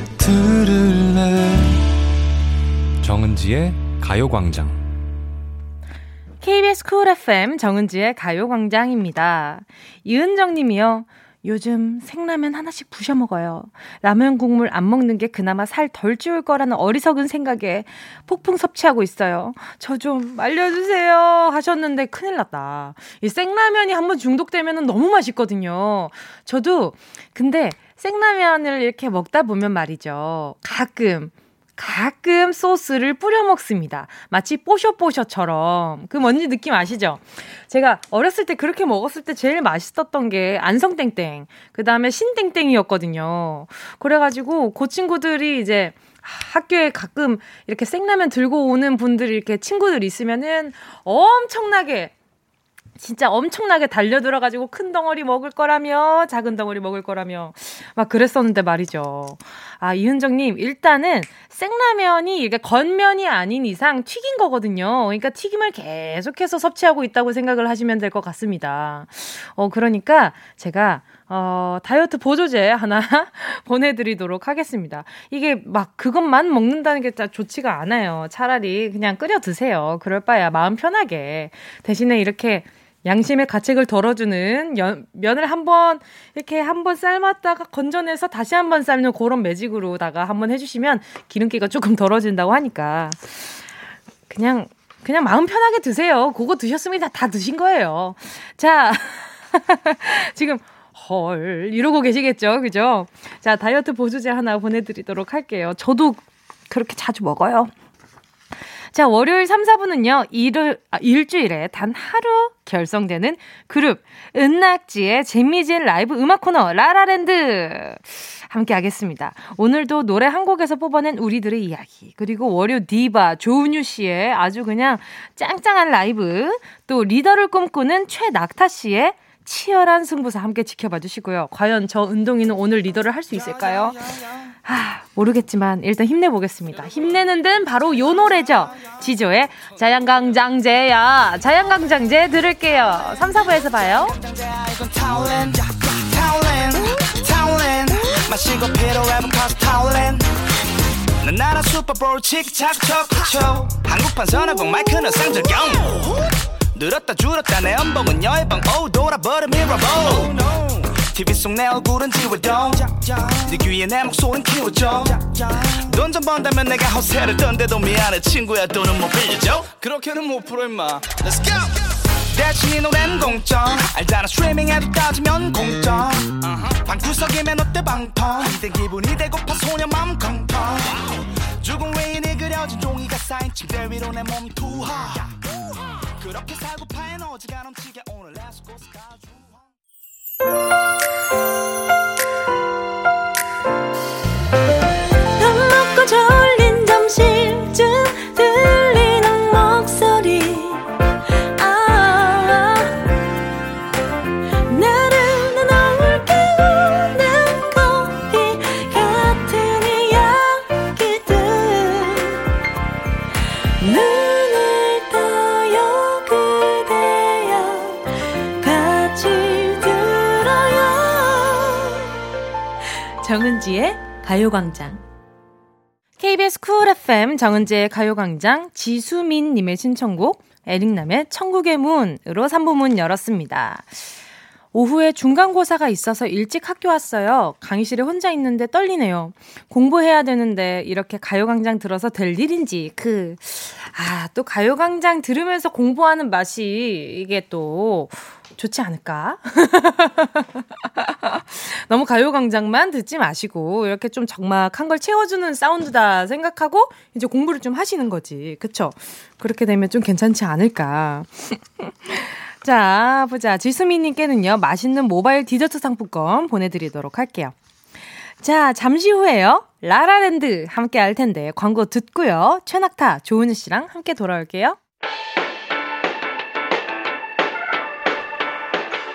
들을래 정은지의 가요광장 KBS 쿨 FM 정은지의 가요광장입니다. 이은정 님이요. 요즘 생라면 하나씩 부셔 먹어요. 라면 국물 안 먹는 게 그나마 살 덜 찌울 거라는 어리석은 생각에 폭풍 섭취하고 있어요. 저 좀 말려주세요. 하셨는데 큰일 났다. 이 생라면이 한번 중독되면 너무 맛있거든요. 저도, 근데 생라면을 이렇게 먹다 보면 말이죠. 가끔, 가끔 소스를 뿌려 먹습니다. 마치 뽀셔뽀셔처럼. 그 뭔지 느낌 아시죠? 제가 어렸을 때 그렇게 먹었을 때 제일 맛있었던 게 안성땡땡. 그 다음에 신땡땡이었거든요. 그래가지고 그 친구들이 이제 학교에 가끔 이렇게 생라면 들고 오는 분들이 이렇게 친구들 있으면은 엄청나게 진짜 엄청나게 달려들어가지고 큰 덩어리 먹을 거라며 작은 덩어리 먹을 거라며 막 그랬었는데 말이죠. 아 이은정님 일단은 생라면이 이게 건면이 아닌 이상 튀긴 거거든요. 그러니까 튀김을 계속해서 섭취하고 있다고 생각을 하시면 될 것 같습니다. 어 그러니까 제가 어, 다이어트 보조제 하나 보내드리도록 하겠습니다. 이게 막 그것만 먹는다는 게 좋지가 않아요. 차라리 그냥 끓여 드세요. 그럴 바야 마음 편하게. 대신에 이렇게 양심의 가책을 덜어주는 연, 면을 한번 이렇게 한번 삶았다가 건져내서 다시 한번 삶는 그런 매직으로다가 한번 해주시면 기름기가 조금 덜어진다고 하니까 그냥 그냥 마음 편하게 드세요. 그거 드셨으면 다, 다 드신 거예요. 자, 지금 헐 이러고 계시겠죠, 그죠? 자 다이어트 보조제 하나 보내드리도록 할게요. 저도 그렇게 자주 먹어요. 자, 월요일 3, 4분은요, 일, 아, 일주일에 단 하루 결성되는 그룹, 은낙지의 재미진 라이브 음악 코너, 라라랜드. 함께 하겠습니다. 오늘도 노래 한 곡에서 뽑아낸 우리들의 이야기, 그리고 월요 디바, 조은유 씨의 아주 그냥 짱짱한 라이브, 또 리더를 꿈꾸는 최낙타 씨의 치열한 승부사 함께 지켜봐 주시고요. 과연 저 운동이는 오늘 리더를 할 수 있을까요? 아, 모르겠지만 일단 힘내보겠습니다. 힘내는 데는 바로 요 노래죠. 지조의 자양강장제야. 자양강장제 들을게요. 3, 4부에서 봐요. 마시고 피로해본 커피 타올렌 넌 나라 슈퍼볼 칙착 척척 한국판 선화공 마이크는 쌍절경 늘었다 줄었다 내 연봉은 열방 오 돌아버린 미러볼 TV 속 내 얼굴은 지워도 네 귀에 내 목소리는 키워줘 돈좀 번다면 내가 허세를 던데도 미안해. 친구야 돈은 못 빌려줘 그렇게는 못 풀어 임마. Let's go! 대신 이 노래는 공짜 알잖아 스트리밍에도 따지면 공짜 uh-huh. 방구석이면 어때 방통 이젠 기분이 되고파 소녀 맘 컹컹 죽은 외인이 그려진 종이가 쌓인 침대 위로 내 몸이 투하. 그렇게 살고파 에너지가 넘치게 오늘 Let's go 스카주 啊。 정은지의 가요광장. KBS 쿨 FM 정은지의 가요광장 지수민님의 신청곡 에릭남의 천국의 문으로 3부문 열었습니다. 오후에 중간고사가 있어서 일찍 학교 왔어요. 강의실에 혼자 있는데 떨리네요. 공부해야 되는데 이렇게 가요광장 들어서 될 일인지 그, 아, 또 가요광장 들으면서 공부하는 맛이 이게 또 좋지 않을까? 너무 가요광장만 듣지 마시고 이렇게 좀 적막한 걸 채워주는 사운드다 생각하고 이제 공부를 좀 하시는 거지. 그쵸? 그렇게 되면 좀 괜찮지 않을까. 자, 보자. 지수미님께는요, 맛있는 모바일 디저트 상품권 보내드리도록 할게요. 자, 잠시 후에요. 라라랜드 함께 할 텐데, 광고 듣고요. 최낙타, 조은희 씨랑 함께 돌아올게요.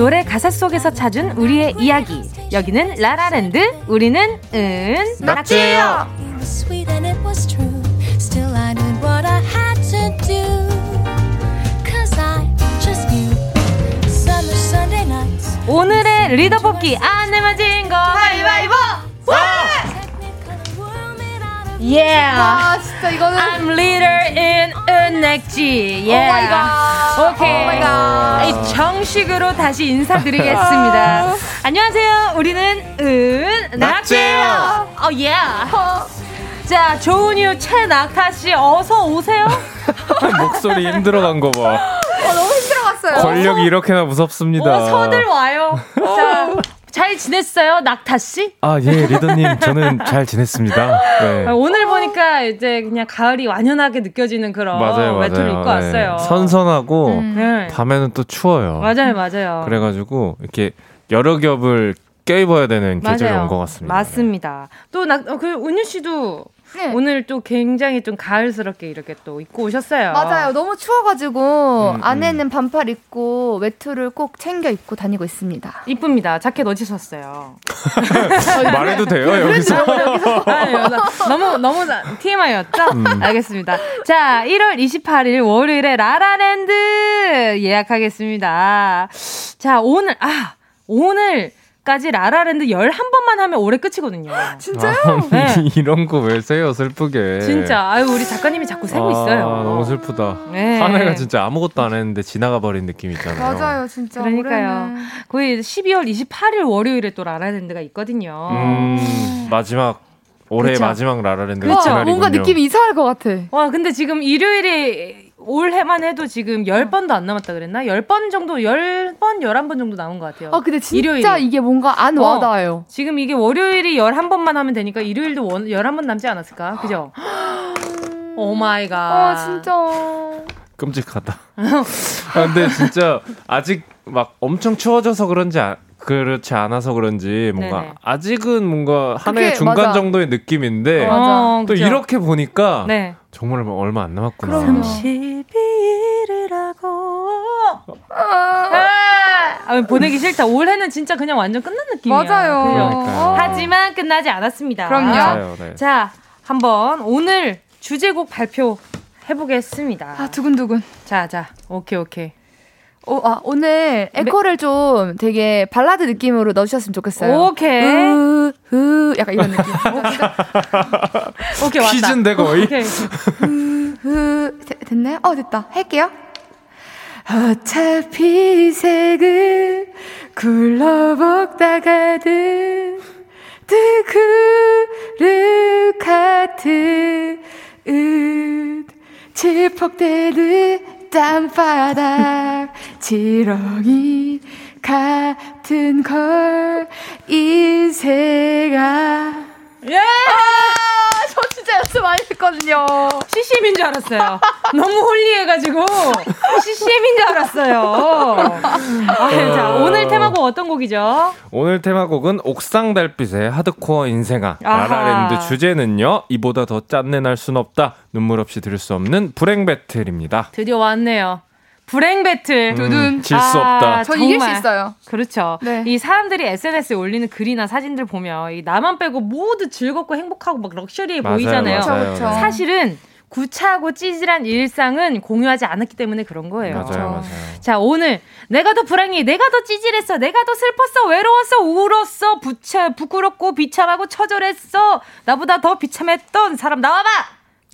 노래 가사 속에서 찾은 우리의 이야기. 여기는 라라랜드. 우리는 은 낙지예요. 오늘의 리더 뽑기 안 내맞은 거 가위바위보. Yeah. 아, 진짜 이거는. I'm leader in 은넥지. Yeah. Oh my god. 오케이. Oh my god. 정식으로 다시 인사드리겠습니다. 안녕하세요. 우리는 은낙지예요. 어, oh, yeah. 자, 조은유 최낙타 씨 어서 오세요. 목소리 힘들어간 거 봐. 어, 너무 힘들어갔어요. 권력이 이렇게나 무섭습니다. 어, 서들 와요. 자, 잘 지냈어요, 낙타 씨? 아, 예, 리더님, 저는 잘 지냈습니다. 네. 아, 오늘 보니까 이제 그냥 가을이 완연하게 느껴지는 그런 맞아요, 외투를 맞아요. 입고 네. 왔어요. 선선하고 음. 네. 밤에는 또 추워요. 맞아요, 맞아요. 그래가지고 이렇게 여러 겹을 껴입어야 되는 계절이 온 것 같습니다. 맞습니다. 또 나, 그 은유 씨도 네. 오늘 또 굉장히 좀 가을스럽게 이렇게 또 입고 오셨어요. 맞아요. 너무 추워가지고 음, 음. 안에는 반팔 입고 외투를 꼭 챙겨 입고 다니고 있습니다. 이쁩니다. 자켓 어디 샀어요? 말해도 돼요 여기서? 아니, 너무 너무 TMI였죠? 음. 알겠습니다. 자, 1월 28일 월요일에 라라랜드 예약하겠습니다. 자, 오늘 아 오늘 까지 라라랜드 11번만 하면 올해 끝이거든요. 진짜요? 아, 네. 이런 거 왜 세요, 슬프게. 진짜. 아유, 우리 작가님이 자꾸 세고 아, 있어요. 너무 슬프다. 네. 한 해가 진짜 아무것도 안 했는데 지나가 버린 느낌 있잖아요. 맞아요, 진짜. 그러니까요. 올해는. 거의 12월 28일 월요일에 또 라라랜드가 있거든요. 음, 마지막 올해 마지막 라라랜드가 그쵸? 뭔가 느낌이 이상할 것 같아. 와, 근데 지금 일요일에 올해만 해도 지금 10번도 안 남았다 그랬나? 10번 정도, 10번, 11번 정도 남은 것 같아요. 아, 근데 진짜 일요일이. 이게 뭔가 안 어, 와닿아요. 지금 이게 월요일이 11번만 하면 되니까 일요일도 원, 11번 남지 않았을까? 그죠? oh my god. 아, 진짜. 끔찍하다. 아, 근데 진짜 아직 막 엄청 추워져서 그런지 아, 그렇지 않아서 그런지 뭔가 네네. 아직은 뭔가 한 해 중간 맞아. 정도의 느낌인데 어, 또 그쵸? 이렇게 보니까 네. 정말 얼마 안 남았구나. 그럼 12일을 하고 아, 보내기 싫다. 올해는 진짜 그냥 완전 끝난 느낌이야. 맞아요. 하지만 끝나지 않았습니다. 그럼요. 맞아요, 네. 자, 한번 오늘 주제곡 발표 해 보겠습니다. 아, 두근두근. 자, 자. 오케이, 오케이. 오, 어, 아, 오늘 에코를 좀 되게 발라드 느낌으로 넣어주셨으면 좋겠어요. 오케이. 으, 으, 약간 이런 느낌. 오케이, 왔다. 퀴즈인데 거의. 오케이. 으, 으, 됐나요? 어, 됐다. 할게요. 어차피 색을 굴러먹다가든 뜨그르 같은 질퍽대는 땅바닥 지렁이 같은 걸 인생아. 예! 아, 저 진짜 연습 많이 했거든요. CCM인 줄 알았어요. 너무 holy해가지고 CCM인 줄 알았어요. 아, 자, 오늘 테마곡 어떤 곡이죠? 오늘 테마곡은 옥상 달빛의 하드코어 인생아. 아하. 라라랜드 주제는요. 이보다 더 짠내 날 순 없다. 눈물 없이 들을 수 없는 불행 배틀입니다. 드디어 왔네요. 불행 배틀. 두둔. 음, 질수 아, 없다. 저 이길 수 있어요. 그렇죠. 네. 이 사람들이 SNS에 올리는 글이나 사진들 보면 이 나만 빼고 모두 즐겁고 행복하고 막 럭셔리해 맞아요, 보이잖아요. 맞아요. 그렇죠. 사실은 구차하고 찌질한 일상은 공유하지 않았기 때문에 그런 거예요. 맞아요, 맞아요. 자, 오늘 내가 더 불행해, 내가 더 찌질했어, 내가 더 슬펐어, 외로웠어, 울었어, 부차, 부끄럽고 비참하고 처절했어, 나보다 더 비참했던 사람 나와봐!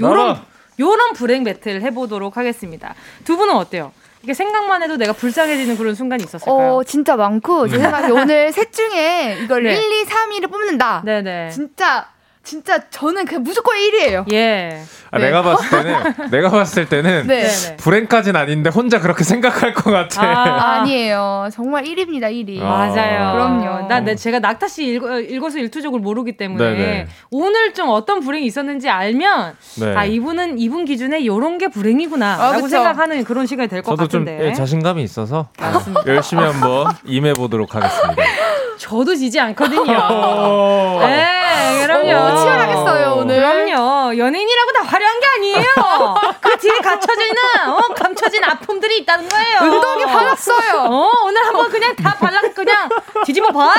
요런, 요런 불행 배틀 해보도록 하겠습니다. 두 분은 어때요? 이게 생각만 해도 내가 불쌍해지는 그런 순간이 있었을까요? 어, 진짜 많고 제 생각에 오늘 셋 중에 이걸 네. 1, 2, 3, 2를 뽑는다. 네네. 진짜 진짜 저는 그냥 무조건 1위예요. 예. 아, 네. 내가 봤을 때는 내가 봤을 때는 네. 불행까지는 아닌데 혼자 그렇게 생각할 것 같아. 아, 니에요 정말 1위입니다. 1위. 아. 맞아요. 그럼요. 나, 내 제가 낙타 씨 읽어, 읽어서 일투족을 모르기 때문에 네네. 오늘 좀 어떤 불행이 있었는지 알면 네. 아 이분은 이분 기준에 요런 게 불행이구나라고 아, 생각하는 그런 시간이 될 것 같은데. 저도 좀 예, 자신감이 있어서 열심히 한번 임해 보도록 하겠습니다. 저도 지지 않거든요. 네, 그럼요. 오, 치열하겠어요, 오늘. 그럼요. 연예인이라고 다 화려한 게 아니에요. 그 뒤에 갖춰져 있는, 어, 감춰진 아픔들이 있다는 거예요. 운동이 화났어요. 어, 오늘 한번 그냥 다 발라, 그냥 뒤집어 봐.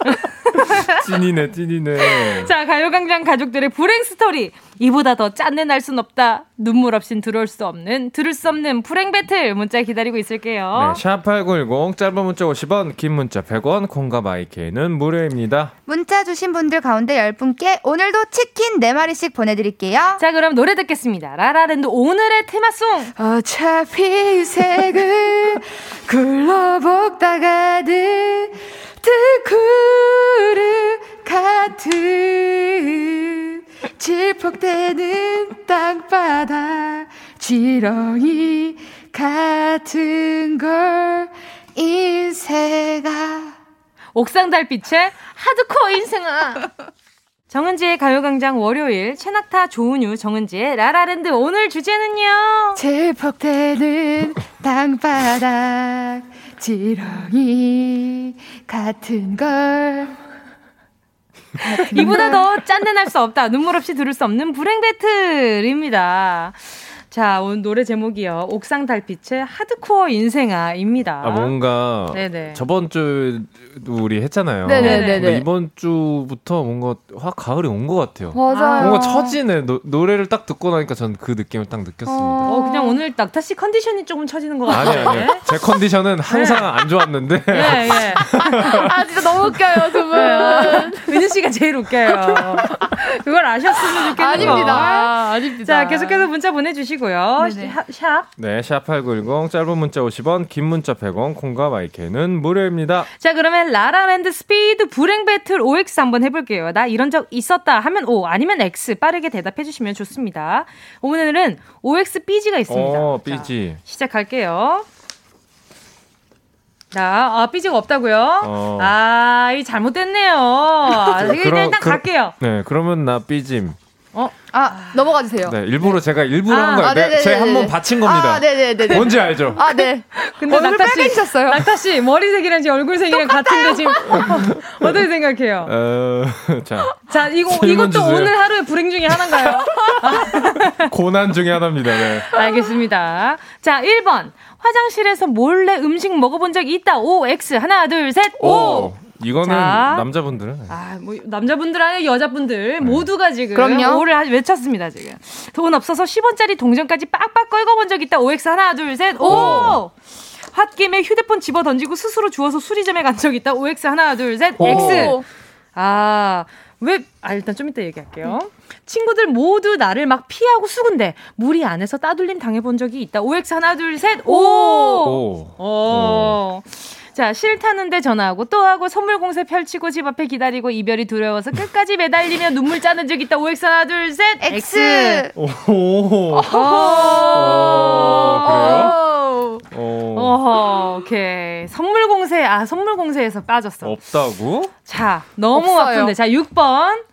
찐이네, 찐이네. 자, 가요광장 가족들의 불행 스토리. 이보다 더 짠내 날 순 없다. 눈물 없인 들어올 수 없는, 들을 수 없는 불행 배틀 문자 기다리고 있을게요. 네, 샵8910 짧은 문자 50원, 긴 문자 100원, 콩과 마이케이는 무료입니다. 문자 주신 분들 가운데 10분께 오늘도 치킨 4마리씩 보내드릴게요. 자, 그럼 노래 듣겠습니다. 라라랜드 오늘의 테마송. 어차피 색을 굴러먹다가는 뜨구르 같은 질퍽대는 땅바닥 지렁이 같은 걸 인생아 옥상 달빛의 하드코어 인생아 정은지의 가요광장 월요일 최낙타 조은유 정은지의 라라랜드 오늘 주제는요 질퍽대는 땅바닥 지렁이 같은 걸 이보다 더 짠내 날 수 없다. 눈물 없이 들을 수 없는 불행 배틀입니다. 자, 오늘 노래 제목이요. 옥상 달빛의 하드코어 인생아입니다. 아, 뭔가 네네. 저번 주도 우리 했잖아요. 네네네. 이번 주부터 뭔가 확 가을이 온 것 같아요. 맞아요. 뭔가 처지네. 노, 노래를 딱 듣고 나니까 전 그 느낌을 딱 느꼈습니다. 어, 그냥 오늘 낙타 씨 컨디션이 조금 처지는 것 같아요. 아니, 아니요. 제 컨디션은 항상 네. 안 좋았는데. 예, 예. 아, 진짜 너무 웃겨요, 두 분. 은유 씨가 제일 웃겨요. 그걸 아셨으면 좋겠는 아닙니다. 아, 아닙니다. 자, 계속해서 문자 보내주시고 보내주시고요. 네네. 샵. 네, 샵8910 짧은 문자 50원, 긴 문자 100원, 콩과 마이크는 무료입니다. 자, 그러면 라라랜드 스피드 불행 배틀 OX 한번 해볼게요. 나 이런 적 있었다 하면 O 아니면 X 빠르게 대답해 주시면 좋습니다. 오늘은 OX BG가 있습니다. 어, BG. 자, 시작할게요. 자, 아, 삐지가 없다고요? 어. 아, 이 잘못됐네요. 아, 일단, 일단 갈게요. 네, 그러면 나 삐짐. 어? 아, 넘어가 주세요. 네, 일부러 제가 일부러 아, 한 거예요. 아, 네, 제가 한번 바친 겁니다. 아, 네네네. 뭔지 알죠? 아, 네. 근데 낙타 씨, 낙타 씨 머리색이랑 얼굴색이랑 같은데 지금 어떻게 생각해요? 어, 자, 자 이거 이것도 주세요. 오늘 하루의 불행 중에 하나인가요? 고난 중에 하나입니다. 네. 알겠습니다. 자, 1번 화장실에서 몰래 음식 먹어본 적 있다. O X 하나 둘 셋. 오. 오. 이거는 자, 남자분들은 아, 뭐 남자분들 아니라 여자분들 네. 모두가 지금 그럼요. 오를 외쳤습니다, 지금. 돈 없어서 10원짜리 동전까지 빡빡 걸고 본적 있다. OX 하나, 둘, 셋. 오! 오! 홧김에 휴대폰 집어 던지고 스스로 주워서 수리점에 간 적 있다. OX 하나, 둘, 셋. 오. X. 아, 왜, 아, 일단 좀 이따 얘기할게요. 친구들 모두 나를 막 피하고 수군데 무리 안에서 따돌림 당해본 적이 있다. OX 하나, 둘, 셋. 오! 오. 오. 오. 자, 싫다는데 전화하고 또 하고 선물 공세 펼치고 집 앞에 기다리고 이별이 두려워서 끝까지 매달리며 눈물 짜는 적 있다. OX 하나, 둘, 셋. X. 오. 오. 오. 오. 그래요? 오. 어, 오케이. 선물 공세, 아, 선물 공세에서 빠졌어. 없다고? 자, 너무 없어요. 아픈데. 자, 6번.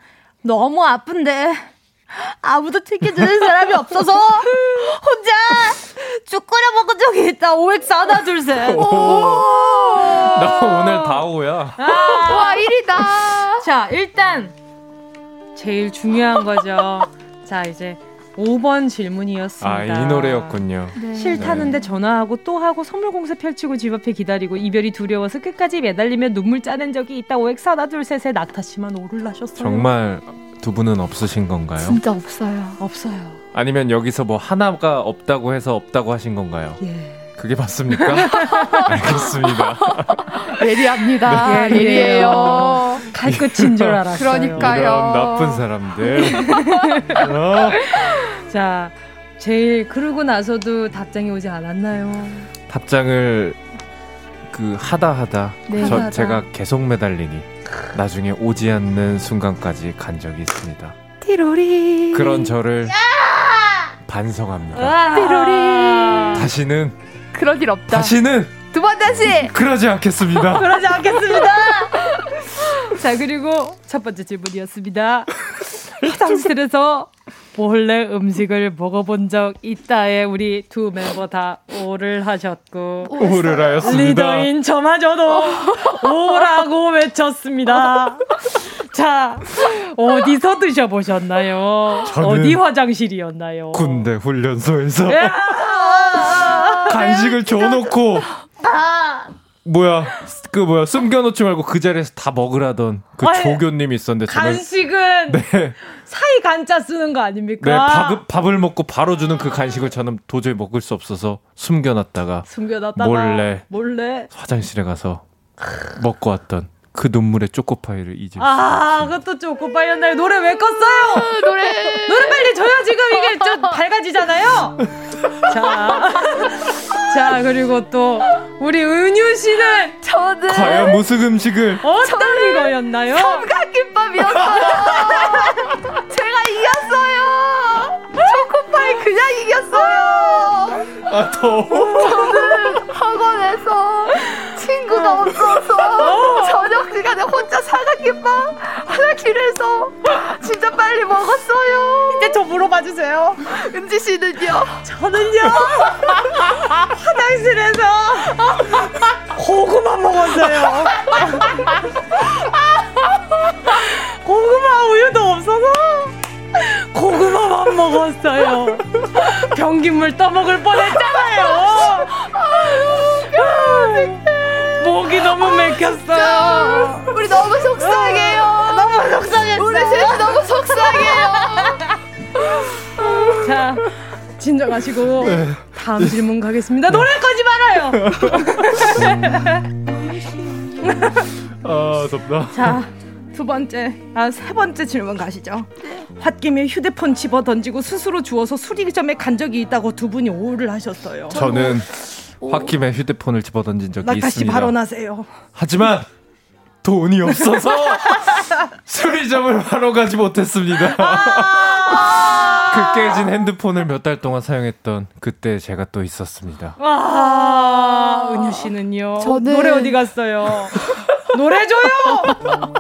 너무 아픈데. 아무도 챙겨주는 사람이 없어서 혼자 죽 끓여 먹은 적이 있다. OX 하나 둘 셋. 오~ 나 오늘 다오야. 아~ 와 1위다. 자 일단 제일 중요한 거죠. 자 이제 5번 질문이었습니다. 아, 이 노래였군요. 네. 싫다는데 네. 전화하고 또 하고 선물 공세 펼치고 집 앞에 기다리고 이별이 두려워서 끝까지 매달리며 눈물 짜낸 적이 있다. OX 하나 둘 셋에 낙타 씨만 오를라셨어요. 정말 두 분은 없으신 건가요? 진짜 없어요. 없어요. 아니면 여기서 뭐 하나가 없다고 해서 없다고 하신 건가요? 예. 그게 맞습니까? 알겠습니다. 예리합니다. 네, 예리해요. 칼끝인 줄 알았어요. 그러니까요. 이런 나쁜 사람들. 어? 자, 제일 그러고 나서도 답장이 오지 않았나요? 답장을 그 하다 하다 네, 저 하다. 제가 계속 매달리니 나중에 오지 않는 순간까지 간 적이 있습니다. 띠로리. 그런 저를 반성합니다. 띠로리. 다시는 그런 일 없다. 다시는 두 번 다시 그러지 않겠습니다. 그러지 않겠습니다. 자 그리고 첫 번째 질문이었습니다. 화장실에서 몰래 음식을 먹어본 적 있다에 우리 두 멤버 다 오를 하셨고 오를 하였습니다. 리더인 저마저도 오라고 외쳤습니다. 자 어디서 드셔보셨나요? 어디 화장실이었나요? 군대 훈련소에서 간식을 줘놓고 뭐야 그 뭐야 숨겨놓지 말고 그 자리에서 다 먹으라던 그 아니, 조교님이 있었는데 저는 간식은 네. 사이 간자 쓰는 거 아닙니까? 네 밥, 밥을 먹고 바로 주는 그 간식을 저는 도저히 먹을 수 없어서 숨겨놨다가 숨겨놨다가 몰래 몰래 화장실에 가서 먹고 왔던 그 눈물의 초코파이를 잊을 아, 그것도 초코파이였나요? 노래 왜 껐어요? 노래 노래 빨리 줘요. 지금 이게 좀 밝아지잖아요. 자, 자 그리고 또 우리 은유 씨는 저는 과연 무슨 음식을 어떤 거였나요? 삼각김밥이었어요. 제가 이겼어요. 초코파이 그냥 이겼어요. 아 더워. 저는 학원에서 친구가 없어서 저녁 시간에 혼자 사각김밥 화장실에서 진짜 빨리 먹었어요. 이제 저 물어봐 주세요. 은지 씨는요? 저는요 화장실에서 고구마 먹었어요. 고구마 우유도 없어서 고구마만 먹었어요. 변기물 떠먹을 뻔했잖아요. 목이 너무 맥혔어요. 우리 너무 속상해요. 너무 속상했어요. 우리 셋이 너무 속상해요. 자, 진정하시고 네. 다음 질문 가겠습니다. 노래 꺼지 말아요. 아, 덥다. 자, 두 번째, 아, 세 번째 질문 가시죠. 홧김에 휴대폰 집어 던지고 스스로 주워서 수리점에 간 적이 있다고 두 분이 오를 하셨어요. 저는 홧김에 휴대폰을 집어 던진 적이 있습니다. 다시 발언하세요. 하지만 돈이 없어서 수리점을 바로 가지 못했습니다. 아~ 그 깨진 핸드폰을 몇 달 동안 사용했던 그때 제가 또 있었습니다. 아, 은유 씨는요? 저는 노래 어디 갔어요? 노래 줘요!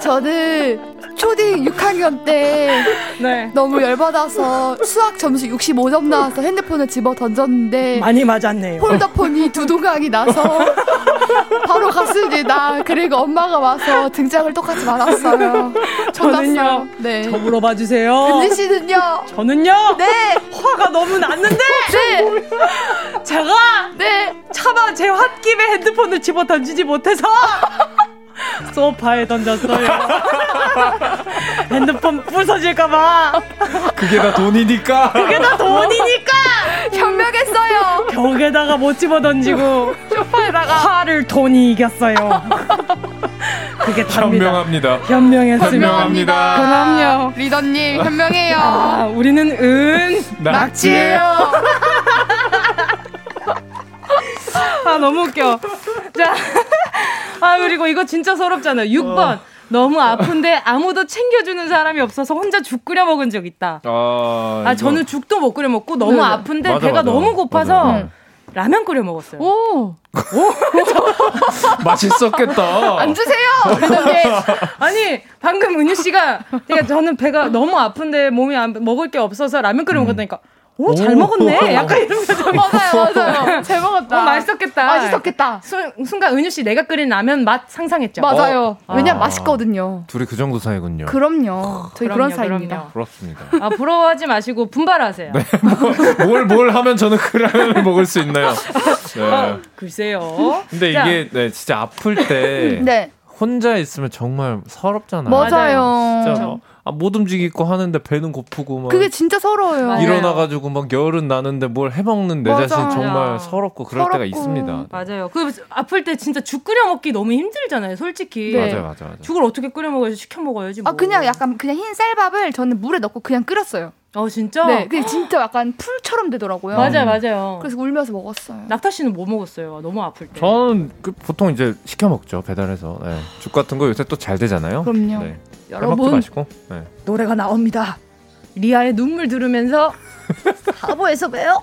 저는 초딩 6학년 때 네. 너무 열받아서 수학 점수 65점 나와서 핸드폰을 집어 던졌는데 많이 맞았네요. 폴더폰이 두둥강이 나서 바로 갔습니다. 그리고 엄마가 와서 등장을 똑같이 말았어요. 저는요. 네. 저 물어봐 주세요. 은지 씨는요? 저는요. 네. 화가 너무 났는데. 네. 제가 네. 차마 제 홧김에 핸드폰을 집어 던지지 못해서 소파에 던졌어요. 핸드폰 부서질까봐. 그게 다 돈이니까. 그게 다 돈이니까. 현명했어요. 벽에다가 못 집어 던지고 소파에다가 화를 돈이 이겼어요. 그게 답니다. 현명합니다. 현명했습니다. 현명합니다. 그럼요. 리더님 현명해요. 아, 우리는 은 낙지예요. 아 너무 웃겨. 자, 아 그리고 이거 진짜 서럽잖아요. 6번. 어. 너무 아픈데 아무도 챙겨주는 사람이 없어서 혼자 죽 끓여 먹은 적 있다. 아, 아 저는 죽도 못 끓여 먹고 너무 네. 아픈데 맞아, 배가 맞아. 너무 고파서 맞아. 라면 끓여 먹었어요. 오. 오. 맛있었겠다. 안 주세요. 그랬는데 아니 방금 은유 씨가 그러니까 저는 배가 너무 아픈데 몸이 안, 먹을 게 없어서 라면 끓여 음. 먹었다니까. 오, 잘 먹었네. 약간 이런 거 맞아요, 맞아요. 잘 먹었다. 어, 맛있었겠다. 맛있었겠다. 순, 순간 은유 씨 내가 끓인 라면 맛 상상했죠. 맞아요. 어. 왜냐 아. 맛있거든요. 둘이 그 정도 사이군요. 그럼요. 저희 그럼요, 그런 사이입니다. 그럼요. 부럽습니다. 아 부러워하지 마시고 분발하세요. 네. 뭘, 뭘 하면 저는 그 라면을 먹을 수 있나요? 네. 아, 글쎄요. 근데 자. 이게 네, 진짜 아플 때 네. 혼자 있으면 정말 서럽잖아요. 맞아요. 진짜 뭐 아, 못 움직이고 하는데 배는 고프고 막 그게 진짜 서러워요. 일어나가지고 막 열은 나는데 뭘 해먹는 내 맞아요. 자신 정말 서럽고 그럴 서럽고. 때가 있습니다. 맞아요. 그 아플 때 진짜 죽 끓여 먹기 너무 힘들잖아요, 솔직히. 네. 맞아요, 맞아요, 맞아요. 죽을 어떻게 끓여 먹어야지 시켜 먹어야지. 아, 뭐. 아 그냥 약간 그냥 흰 쌀밥을 저는 물에 넣고 그냥 끓였어요. 어 진짜? 네, 그게 진짜 약간 풀처럼 되더라고요. 맞아요, 맞아요. 그래서 울면서 먹었어요. 낙타 씨는 뭐 먹었어요? 너무 아플 때. 저는 그 보통 이제 시켜 먹죠 배달해서. 네. 죽 같은 거 요새 또 잘 되잖아요. 그럼요. 네. 여러분 마시고. 네. 노래가 나옵니다. 리아의 눈물 들으면서 사보에서 봬요.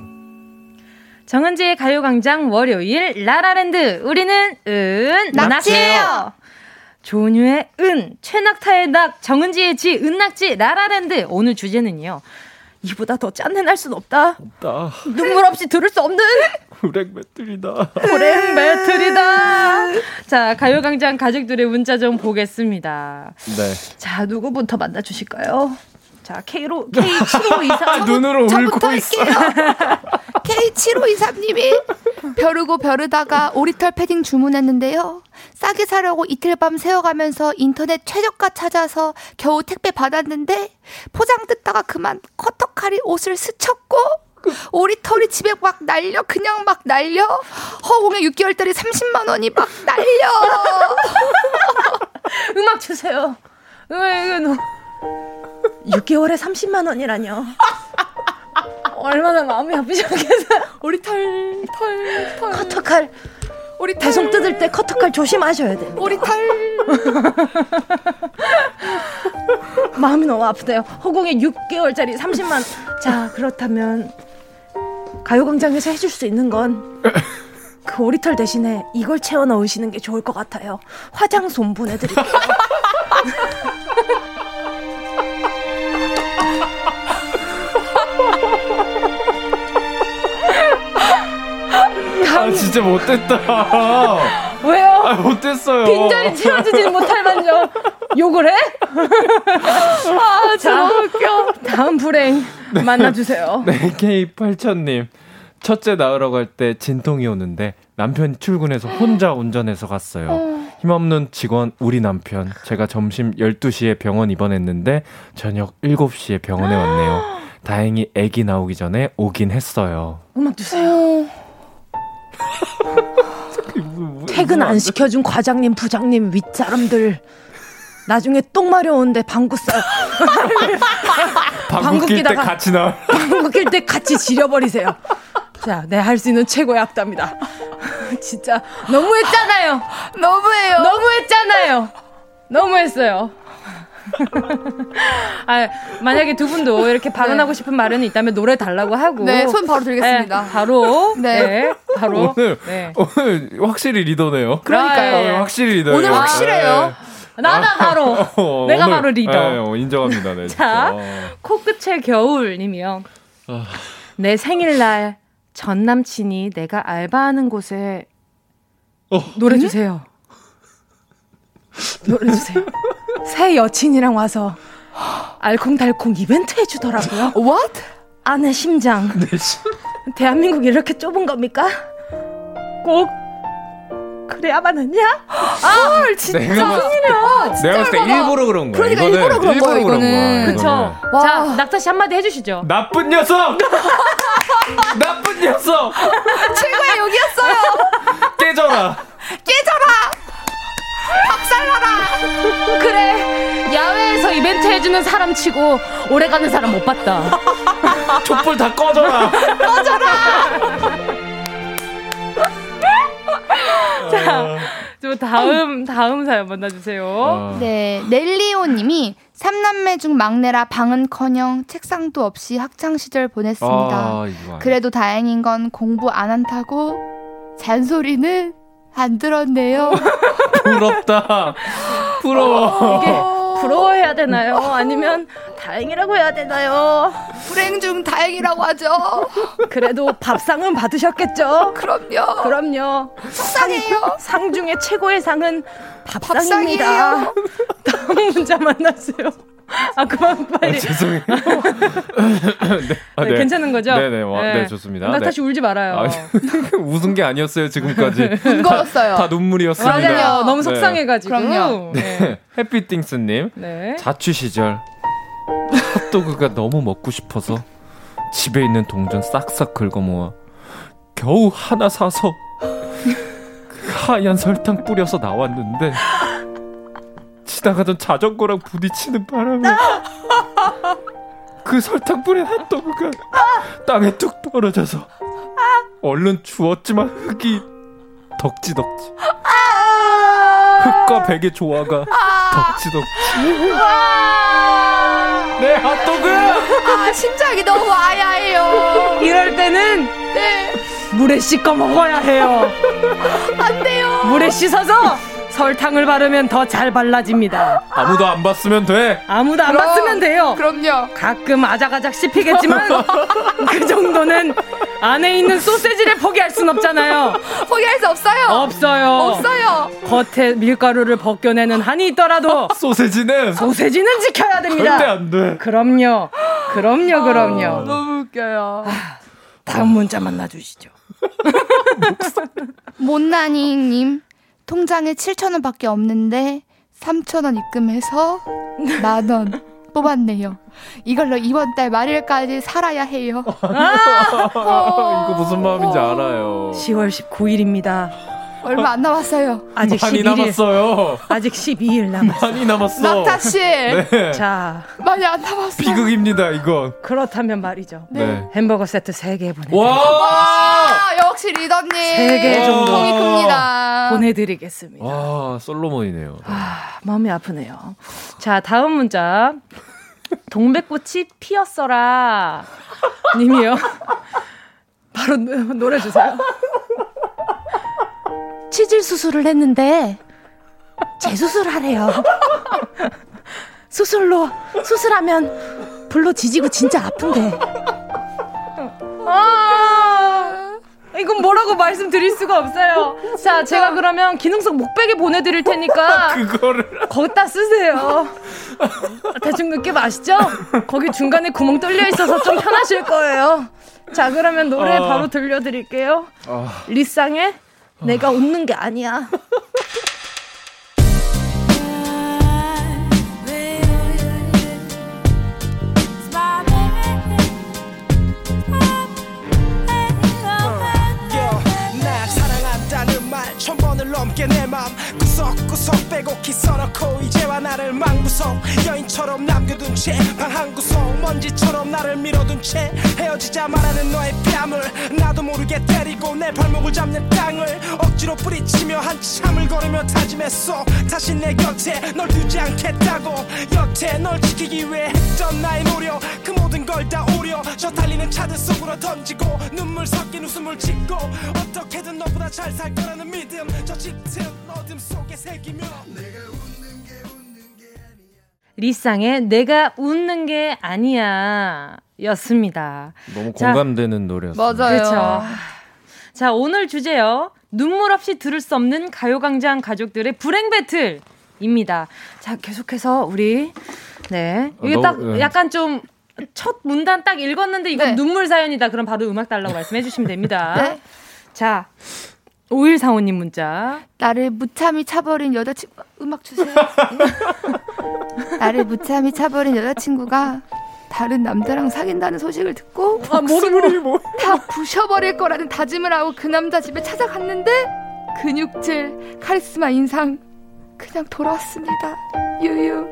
가요광장 월요일 라라랜드 우리는 은 낙지예요. 조뉴의 은, 최낙타의 낙, 정은지의 지, 은낙지, 라라랜드. 오늘 주제는요. 이보다 더 짠내 날 순 없다. 없다. 눈물 없이 들을 수 없는 불행 배틀이다. 불행 배틀이다. 자, 가요광장 가족들의 문자 좀 보겠습니다. 네. 자, 누구부터 만나주실까요? 자, K로, K7523. 눈으로 울고 있어. K7523님이 벼르고 벼르다가 오리털 패딩 주문했는데요. 싸게 사려고 이틀 밤 새워가면서 인터넷 최저가 찾아서 겨우 택배 받았는데 포장 뜯다가 그만 커터칼이 옷을 스쳤고 오리털이 집에 막 날려 그냥 막 날려 허공에 6개월짜리 30만 원이 막 날려 음악 주세요 음악 이거 너무 6개월에 30만 원이라뇨. 얼마나 마음이 아프셨겠어요. 우리 털, 털, 털. 커터칼. 우리 배송 뜯을 때 커터칼 조심하셔야 돼요. 우리 털. 마음이 너무 아프대요. 허공에 6개월짜리 30만 원. 자, 그렇다면 가요광장에서 해줄 수 있는 건 그 오리털 대신에 이걸 채워 넣으시는 게 좋을 것 같아요. 화장솜 보내드릴게요. 진짜 못됐다. 왜요? 아 못됐어요. 빈자리 채워주지 못할 만요 욕을 해? 아, 자, 웃겨. 다음 불행 네. 만나주세요. 네, K8000님. 첫째 낳으러 갈 때 진통이 오는데 남편이 출근해서 혼자 운전해서 갔어요. 어. 힘없는 직원 우리 남편. 제가 점심 12시에 병원 입원했는데 저녁 7시에 병원에 왔네요. 다행히 아기 나오기 전에 오긴 했어요. 음악 주세요. 퇴근 안 시켜준 과장님, 부장님, 윗사람들. 나중에 똥 마려운데 방구 싸. 방구 낄때 같이 나. 방구 낄 때 같이 지려버리세요. 자, 네, 할수 있는 최고의 악답니다. 진짜 너무했잖아요. 너무해요. 너무했잖아요. 너무했어요. 아, 만약에 두 분도 이렇게 발언하고 네. 싶은 말은 있다면 노래 달라고 하고. 네, 손 바로 들겠습니다. 네, 바로. 네. 네. 바로. 오늘, 네. 오늘 확실히 리더네요. 그러니까요. 아, 예. 확실히 리더예요. 오늘 확실해요. 네. 나다 바로. 어, 내가 오늘, 바로 리더. 네, 어, 인정합니다. 네, 자, 코끝의 겨울님이요. 아... 내 생일날 전 남친이 내가 알바하는 곳에 어. 노래 주세요. 노래 주세요. 새 여친이랑 와서 알콩달콩 이벤트 해주더라고요. What? 아내 심장. 네, 대한민국 이렇게 좁은 겁니까? 꼭 그래야만 했냐? 아, 진짜. 내가 봤을 때, 내가 봤을 때 일부러 그런 거야. 그러니까 일부러 그런 거야, 이거는. 그쵸. 자, 낙타 씨 한마디 해주시죠. 나쁜 녀석! 나쁜 녀석! 최고의 욕이었어요! 깨져라! 깨져라! 박살나라! 그래, 야외에서 이벤트 해주는 사람 치고 오래 가는 사람 못 봤다. 촛불 다 꺼져라! 꺼져라! 자, 또 다음 다음 사연 만나주세요. 어. 네, 넬리오님이 삼남매 중 막내라 방은커녕 책상도 없이 학창 시절 보냈습니다. 아, 그래도 다행인 건 공부 안 한다고 잔소리는 안 들었네요. 부럽다. 부러워. 이게 부러워해야 되나요? 아니면 다행이라고 해야 되나요? 불행 중 다행이라고 하죠. 그래도 밥상은 받으셨겠죠? 그럼요. 그럼요. 속상해요. 상, 상 중에 최고의 상은 밥상입니다. 밥상이에요. 다음 문자 만났어요. 아 그만 빨리. 아, 죄송해요. 네. 아, 네. 네. 괜찮은 거죠? 네네 와, 네. 네. 좋습니다. 나 다시 울지 말아요. 아, 웃은 게 아니었어요 지금까지. 은거였어요. 다, 다, 눈물이었습니다. 맞아요. 너무 속상해가지고. 그럼요. 네. 해피띵스님 자취 시절 핫도그가 너무 먹고 싶어서 집에 있는 동전 싹싹 긁어 모아 겨우 하나 사서 하얀 설탕 뿌려서 나왔는데 지나가던 자전거랑 부딪히는 바람에 그 설탕 뿌린 핫도그가 땅에 뚝 떨어져서 얼른 주웠지만 흙이 덕지덕지. 흙과 백의 조화가 덕지덕지. 내 핫도그! 아 심장이 너무 아야해요. 이럴 때는 네. 물에 씻어 먹어야 해요. 안 돼요. 물에 씻어서 설탕을 바르면 더 잘 발라집니다. 아무도 안 봤으면 돼. 아무도 안 그럼, 봤으면 돼요. 그럼요. 가끔 아작아작 씹히겠지만 그 정도는 안에 있는 소세지를 포기할 순 없잖아요. 포기할 수 없어요. 없어요. 없어요. 겉에 밀가루를 벗겨내는 한이 있더라도 소세지는 소세지는 지켜야 됩니다. 절대 안 돼. 그럼요. 그럼요. 그럼요. 아, 너무 웃겨요. 아, 다음 문자 만나주시죠. 못난이님 통장에 7천원 밖에 없는데 3천원 입금해서 만 원 뽑았네요. 이걸로 이번 달 말일까지 살아야 해요. 아~ 이거 무슨 마음인지 알아요. 10월 19일입니다. 얼마 안 남았어요. 아직 많이 11일. 남았어요. 아직 12일 남았어요. 많이 남았어. 낙타 씨. 네. 자, 많이 안 남았어. 비극입니다, 이건. 그렇다면 말이죠. 네. 햄버거 세트 3개 보내 와! 와! 역시 리더님. 3개 정도 큽니다. 보내 드리겠습니다. 와, 솔로몬이네요. 아, 마음이 아프네요. 자, 다음 문자. 동백꽃이 피었어라. 님이요. 바로 노래 주세요. 치질 수술을 했는데 재수술 하래요. 수술로 수술하면 불로 지지고 진짜 아픈데. 아 이건 뭐라고 말씀드릴 수가 없어요. 자, 제가 그러면 기능성 목베개 보내드릴 테니까 그거를 거기다 쓰세요. 대충 느낌 아시죠? 거기 중간에 구멍 뚫려 있어서 좀 편하실 거예요. 자, 그러면 노래 어... 바로 들려드릴게요. 어... 리쌍의 내가 웃는 게 아니야. 천 번을 넘게 내맘 구석구석 빼곡히 써놓고 이제와 나를 망구석 여인처럼 남겨둔 채 방 한 구석 먼지처럼 나를 밀어둔 채 헤어지자 말하는 너의 뺨을 나도 모르게 때리고 내 발목을 잡는 땅을 억지로 뿌리치며 한참을 걸으며 다짐했어. 다시 내 곁에 널 두지 않겠다고. 여태 널 지키기 위해 했던 나의 노력 그 모든 걸 다 오려. 저 달리는 차들 속으로 던지고 눈물 섞인 웃음을 짓고 어떻게든 너보다 잘 살 거라는 믿음. 저 짙은 어둠 속에 새기며 리쌍의 내가 웃는 게 아니야 였습니다. 너무 공감되는 노래였어요. 맞아요. 그렇죠. 자, 오늘 주제요. 눈물 없이 들을 수 없는 가요광장 가족들의 불행 배틀입니다. 자, 계속해서 우리, 네. 이게 어, 딱 네. 약간 좀 첫 문단 딱 읽었는데 이건 네. 눈물 사연이다. 그럼 바로 음악 달라고 말씀해 주시면 됩니다. 네. 자, 5145님 문자. 나를 무참히 차버린 여자친구, 음악 주세요. 나를 무참히 차버린 여자친구가 다른 남자랑 사귄다는 소식을 듣고 아, 목소리 뭐. 다 부셔버릴 거라는 다짐을 하고 그 남자 집에 찾아갔는데 근육질, 카리스마 인상 그냥 돌아왔습니다. 유유.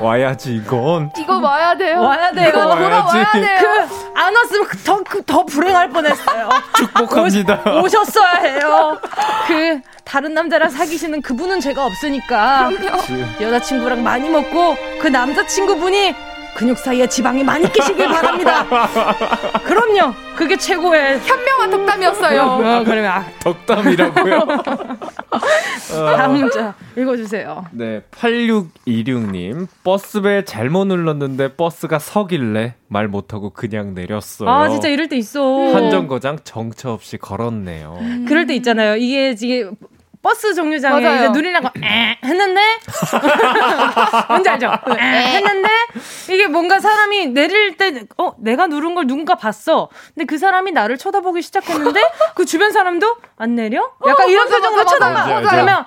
와야지 이건. 이거 와야 돼요. 와야 돼요. 이거 돌아와야 돼요. 그, 안 왔으면 그 더, 그, 더 불행할 뻔했어요. 축복합니다. 오, 오셨어야 해요. 그 다른 남자랑 사귀시는 그분은 제가 없으니까 여자친구랑 많이 먹고 그 남자친구분이 근육 사이에 지방이 많이 끼시길 바랍니다. 그럼요. 그게 최고의 현명한 덕담이었어요. 어, 그러면 아. 덕담이라고요? 다음 문자 읽어주세요. 네, 8626님 버스벨 잘못 눌렀는데 버스가 서길래 말 못하고 그냥 내렸어요. 아 진짜 이럴 때 있어. 한정거장 정처 없이 걸었네요. 음. 그럴 때 있잖아요. 이게 지금 버스 정류장에 맞아요. 이제 누리려고 에 했는데 뭔지 알죠? 에 했는데 이게 뭔가 사람이 내릴 때 어 내가 누른 걸 누군가 봤어. 근데 그 사람이 나를 쳐다보기 시작했는데 그 주변 사람도 안 내려? 약간 어, 이런 표정으로 쳐다봐. 그러면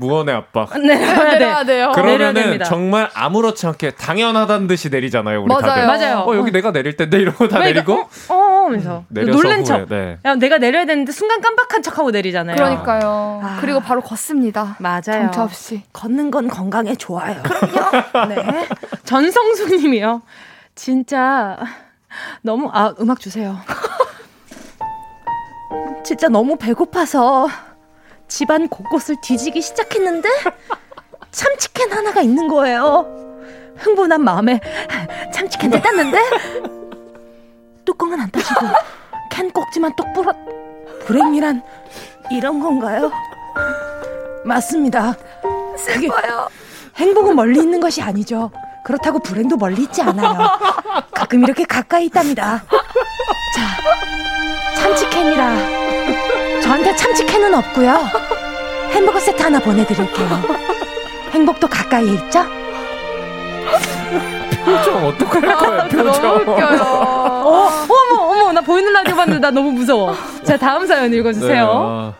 무언의 압박. 내려야, 내려야 돼요. 그러면은 정말 아무렇지 않게 당연하다는 듯이 내리잖아요. 우리 맞아요. 다들. 맞아요. 어 여기 내가 내릴 텐데 이러고 다 내리고. 어, 어 하면서 음, 놀란 척. 네. 야, 내가 내려야 되는데 순간 깜빡한 척하고 내리잖아요. 그러니까요. 아. 그리고 바로 걷습니다. 맞아요. 정차 없이. 걷는 건 건강에 좋아요. 그럼요. 네. 전성수 님이요. 진짜 너무 아 음악 주세요. 진짜 너무 배고파서 집안 곳곳을 뒤지기 시작했는데 참치캔 하나가 있는 거예요. 흥분한 마음에 참치캔을 땄는데 뚜껑은 안 따지고 캔 꼭지만 똑 부러 불행이란 이런 건가요? 맞습니다. 슬퍼요. 행복은 멀리 있는 것이 아니죠. 그렇다고 불행도 멀리 있지 않아요. 가끔 이렇게 가까이 있답니다. 자, 참치캔이라 저한테 참치캔은 없고요. 햄버거 세트 하나 보내드릴게요. 행복도 가까이에 있죠? 표정 어떡할 거야, 표정. 너무 웃겨요. 어, 어머, 어머, 나 보이는 라디오 봤는데 나 너무 무서워. 자, 다음 사연 읽어주세요. 네, 어.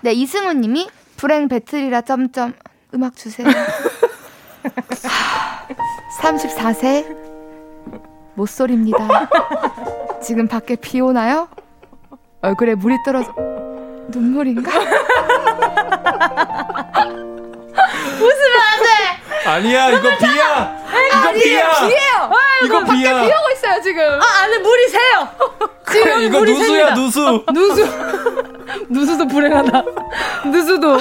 네 이승우 님이 불행 배틀이라 점점 음악 주세요. 34세 모쏠입니다. 지금 밖에 비 오나요? 얼굴에 물이 떨어져 눈물인가? 웃으면 안 돼! 아니야, 이거 비야! 이거 아니에요, 비야! 비예요! 이거 밖에 비야! 비 오고 있어요, 지금! 아, 안에 물이 새요! 지금 이거 물이 누수야, 셉니다. 누수! 누수. 누수도 불행하다. 누수도.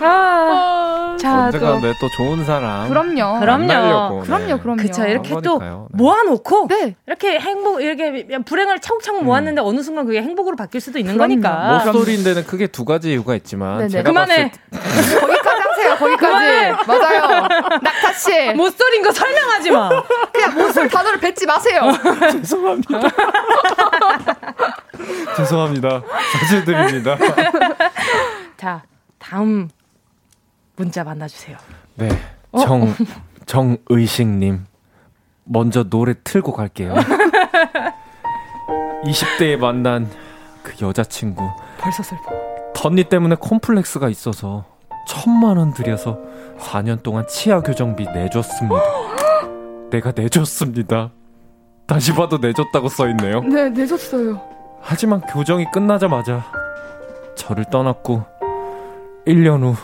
아. 자, 언젠가 내또 좋은 사람. 그럼요. 그럼요. 만나려고, 그럼요, 네. 그럼요. 그쵸. 이렇게 또. 네. 모아놓고. 네. 이렇게 행복, 이렇게 불행을 차곡차곡 모았는데 어느 순간 그게 행복으로 바뀔 수도 있는 그럼요. 거니까. 목소리인 데는 크게 두 가지 이유가 있지만 네네. 제가 그만해. 봤을 거기까지 하세요, 거기까지. 맞아요. 낙타씨. 못소린 거 설명하지 마. 그냥 모쏠 단어를 뱉지 마세요. 때 죄송합니다. 죄송합니다. 사죄드립니다. 자, 다음 문자 만나주세요. 네. 정 정의식님 먼저 노래 틀고 갈게요. 20대에 만난 그 여자친구 벌써 슬퍼. 덧니 때문에 콤플렉스가 있어서 천만 원 들여서 4년 동안 치아 교정비 내줬습니다. 내가 내줬습니다. 다시 봐도 내줬다고 써있네요. 네, 내줬어요. 하지만 교정이 끝나자마자 저를 떠났고 1년 후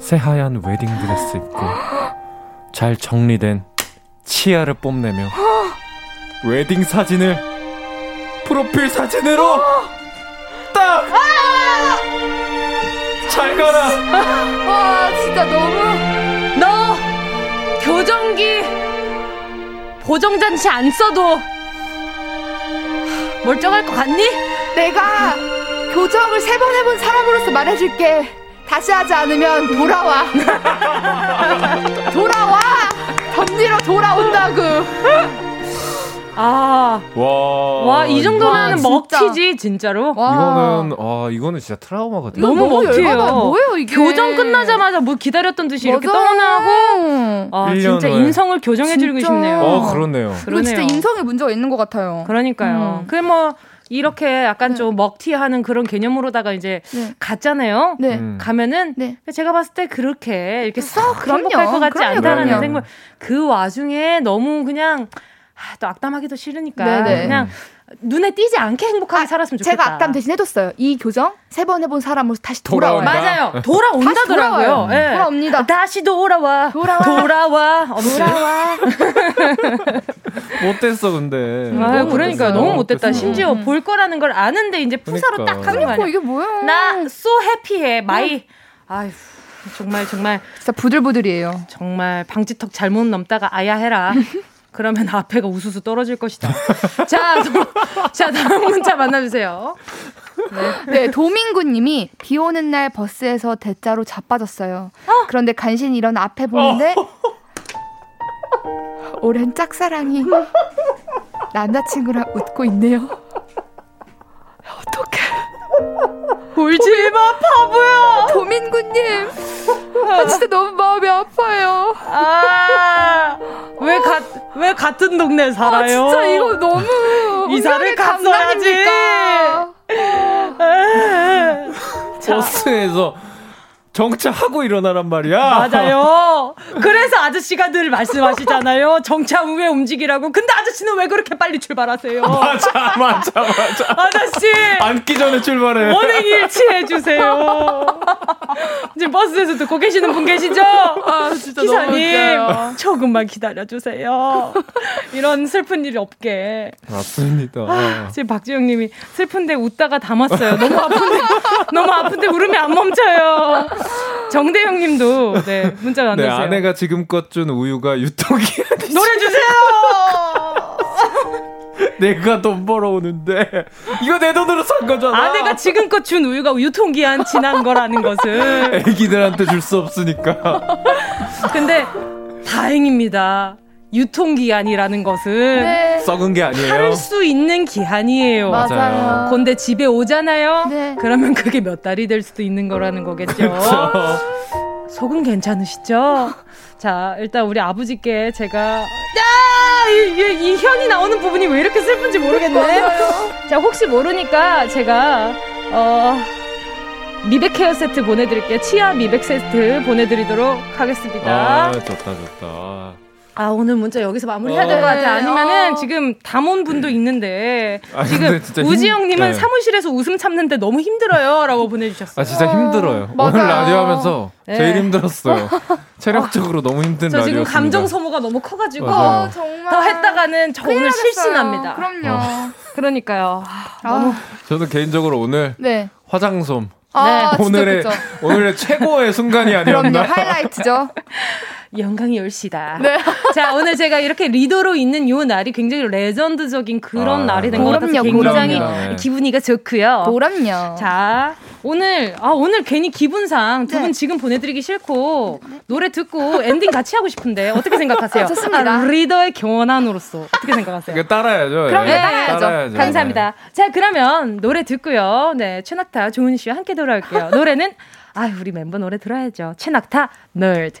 새하얀 웨딩드레스 입고 잘 정리된 치아를 뽐내며 웨딩 사진을 프로필 사진으로 딱! 잘 가라! 와, 진짜 너무. 너 교정기 보정장치 안 써도 멀쩡할 것 같니? 내가 교정을 세 번 해본 사람으로서 말해줄게. 다시 하지 않으면 돌아와. 돌아와! 덤니로 돌아온다고. 아. 와. 와, 이 정도면 먹튀지, 진짜로. 와. 이거는, 아, 이거는 진짜 트라우마가 돼요. 너무 먹튀예요. 뭐예요, 이게? 교정 끝나자마자 뭐 기다렸던 듯이 맞아. 이렇게 떠나고. 아, 진짜 후에. 인성을 교정해주고 싶네요. 어, 그렇네요. 그러네요. 진짜 인성에 문제가 있는 것 같아요. 그러니까요. 음. 그 뭐, 이렇게 약간 네. 좀 먹튀하는 그런 개념으로다가 이제 네. 갔잖아요. 네. 음. 가면은 네. 제가 봤을 때 그렇게 이렇게 썩 행복할 것 같지 그럼요, 않다는 그럼요. 생각. 그 와중에 너무 그냥 아, 또 악담하기도 싫으니까 네네. 그냥 눈에 띄지 않게 행복하게 아, 살았으면 좋겠다. 제가 악담 대신 해뒀어요. 이 교정 세 번 해본 사람으로 다시 돌아와요. 맞아요. 돌아온다더라고요. 네. 돌아옵니다. 다시 돌아와. 돌아와. 돌아와. 돌아와. 못됐어 근데. 아, 그러니까 너무 못됐다. 못됐어. 심지어 음. 볼 거라는 걸 아는데 이제 프사로 그러니까. 딱 하는 거 아니야. 이게 뭐야? 나 so happy해. My. 아휴. 정말 정말 진짜 부들부들이에요. 정말 방지턱 잘못 넘다가 아야 해라. 그러면 앞에가 우수수 떨어질 것이다. 자, 도, 자 다음 문자 만나주세요. 네, 네 도민구님이 비 오는 날 버스에서 대자로 자빠졌어요. 어? 그런데 간신히 일어나 앞에 보는데 어. 오랜 짝사랑이 남자친구랑 웃고 있네요. 어떡해. 울지 마, 바보야! 도민구님! 아, 진짜 너무 마음이 아파요. 아, 왜, 가, 왜 같은 동네 살아요? 아, 진짜 이거 너무. 이사를 갔어야지! 버스에서 정차하고 일어나란 말이야. 맞아요. 그래서 아저씨가 늘 말씀하시잖아요. 정차 후에 움직이라고. 근데 아저씨는 왜 그렇게 빨리 출발하세요? 맞아, 맞아, 맞아. 아저씨. 앉기 전에 출발해. 원행 일치해 주세요. 지금 버스에서 듣고 계시는 분 계시죠? 아, 진짜 기사님. 조금만 기다려 주세요. 이런 슬픈 일이 없게. 맞습니다. 아, 지금 박지영 님이 슬픈데 웃다가 담았어요. 너무 아픈데, 너무 아픈데 울음이 안 멈춰요. 정대영 님도 네, 문자 가 네, 아내가 지금껏 준 우유가 유통기한이 노래 주세요. 내가 돈 벌어오는데 이거 내 돈으로 산 거잖아. 아내가 지금껏 준 우유가 유통기한 지난 거라는 것은 애기들한테 줄 수 없으니까. 근데 다행입니다. 유통기한이라는 것은 네. 썩은 게 아니에요. 팔 수 있는 기한이에요. 맞아요. 근데 집에 오잖아요. 네. 그러면 그게 몇 달이 될 수도 있는 거라는 거겠죠. 그렇죠. 속은 괜찮으시죠? 자, 일단 우리 아버지께 제가 야! 이, 이, 이 현이 나오는 부분이 왜 이렇게 슬픈지 모르겠네. 자, 혹시 모르니까 제가 어 미백 헤어 세트 보내드릴게요. 치아 미백 세트 보내드리도록 하겠습니다. 아, 좋다, 좋다. 아 오늘 문자 여기서 마무리해야 될 것 같아. 아니면은 어. 지금 담원 분도 있는데 아, 지금 우지영님은 네. 사무실에서 웃음 참는데 너무 힘들어요.라고 보내주셨어요. 아 진짜 힘들어요. 어, 오늘 라디오 하면서 네. 제일 힘들었어요. 체력적으로 너무 힘든 라디오. 저 지금 감정 소모가 너무 커가지고 어, 더 했다가는 저 오늘 실신합니다. 그럼요. 어. 그러니까요. 아, 너무. 저는 개인적으로 오늘 네. 화장솜. 아, 오늘의 오늘의 최고의 순간이 아니었나. 그럼요, 하이라이트죠. 영광이 올시다. 네. 자, 오늘 제가 이렇게 리더로 있는 요 날이 굉장히 레전드적인 그런 아, 날이 된 것 같아서 굉장히 네. 기분이가 좋고요. 그럼요. 자, 오늘 아 오늘 괜히 기분상 두분 네. 지금 보내드리기 싫고 노래 듣고 엔딩 같이 하고 싶은데 어떻게 생각하세요? 좋습니다. 아, 리더의 견안으로서 어떻게 생각하세요? 이거 따라야죠. 그럼 네. 따라야죠. 따라야죠. 감사합니다. 네. 자, 그러면 노래 듣고요. 네, 최낙타 조은 씨와 함께 돌아올게요. 노래는 아, 우리 멤버 노래 들어야죠. 최낙타 널드.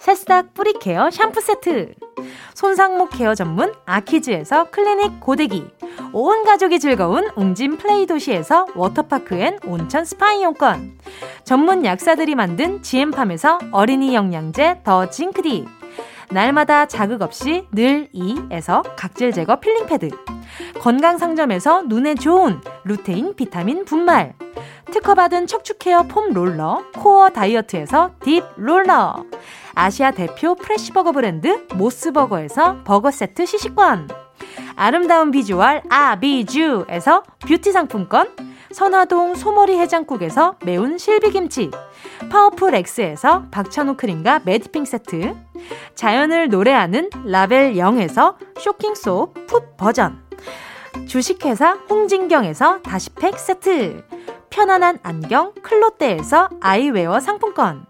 새싹 뿌리 care 샴푸 세트. 손상모 care 전문 아키즈에서 클리닉 고데기. 온 가족이 즐거운 웅진 플레이 도시에서 워터파크 and 온천 스파 이용권. 전문 약사들이 만든 지엠팜에서 어린이 영양제 더 징크디. 날마다 자극 없이 늘 이에서 각질 제거 필링 패드. 건강 상점에서 눈에 좋은 루테인 비타민 분말. 특허받은 척추 care foam roller 코어 다이어트에서 딥 롤러. 아시아 대표 fresh버거 브랜드 모스버거에서 버거 세트 시식권. 아름다운 비주얼 아비주에서 뷰티 상품권. 선화동 소머리 해장국에서 매운 실비김치. 파워풀 X에서 박찬호 크림과 매디핑 세트. 자연을 노래하는 라벨 0에서 쇼킹소 풋 버전. 주식회사 홍진경에서 다시팩 세트. 편안한 안경 클로떼에서 아이웨어 상품권.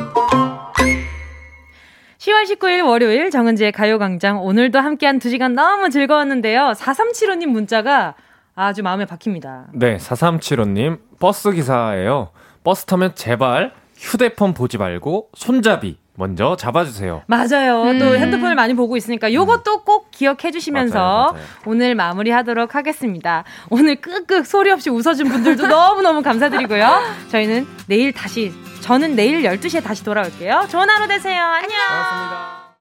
10월 19일 월요일 정은지의 가요광장 오늘도 함께한 2시간 너무 즐거웠는데요. 4375님 문자가 아주 마음에 박힙니다. 네, 4375님 버스 기사예요. 버스 타면 제발 휴대폰 보지 말고 손잡이 먼저 잡아주세요. 맞아요. 음. 또 핸드폰을 많이 보고 있으니까 요것도 음. 꼭 기억해 주시면서 맞아요, 맞아요. 오늘 마무리하도록 하겠습니다. 오늘 끄끄 소리 없이 웃어준 분들도 너무너무 감사드리고요. 저희는 내일 다시, 저는 내일 12시에 다시 돌아올게요. 좋은 하루 되세요. 안녕. 고맙습니다.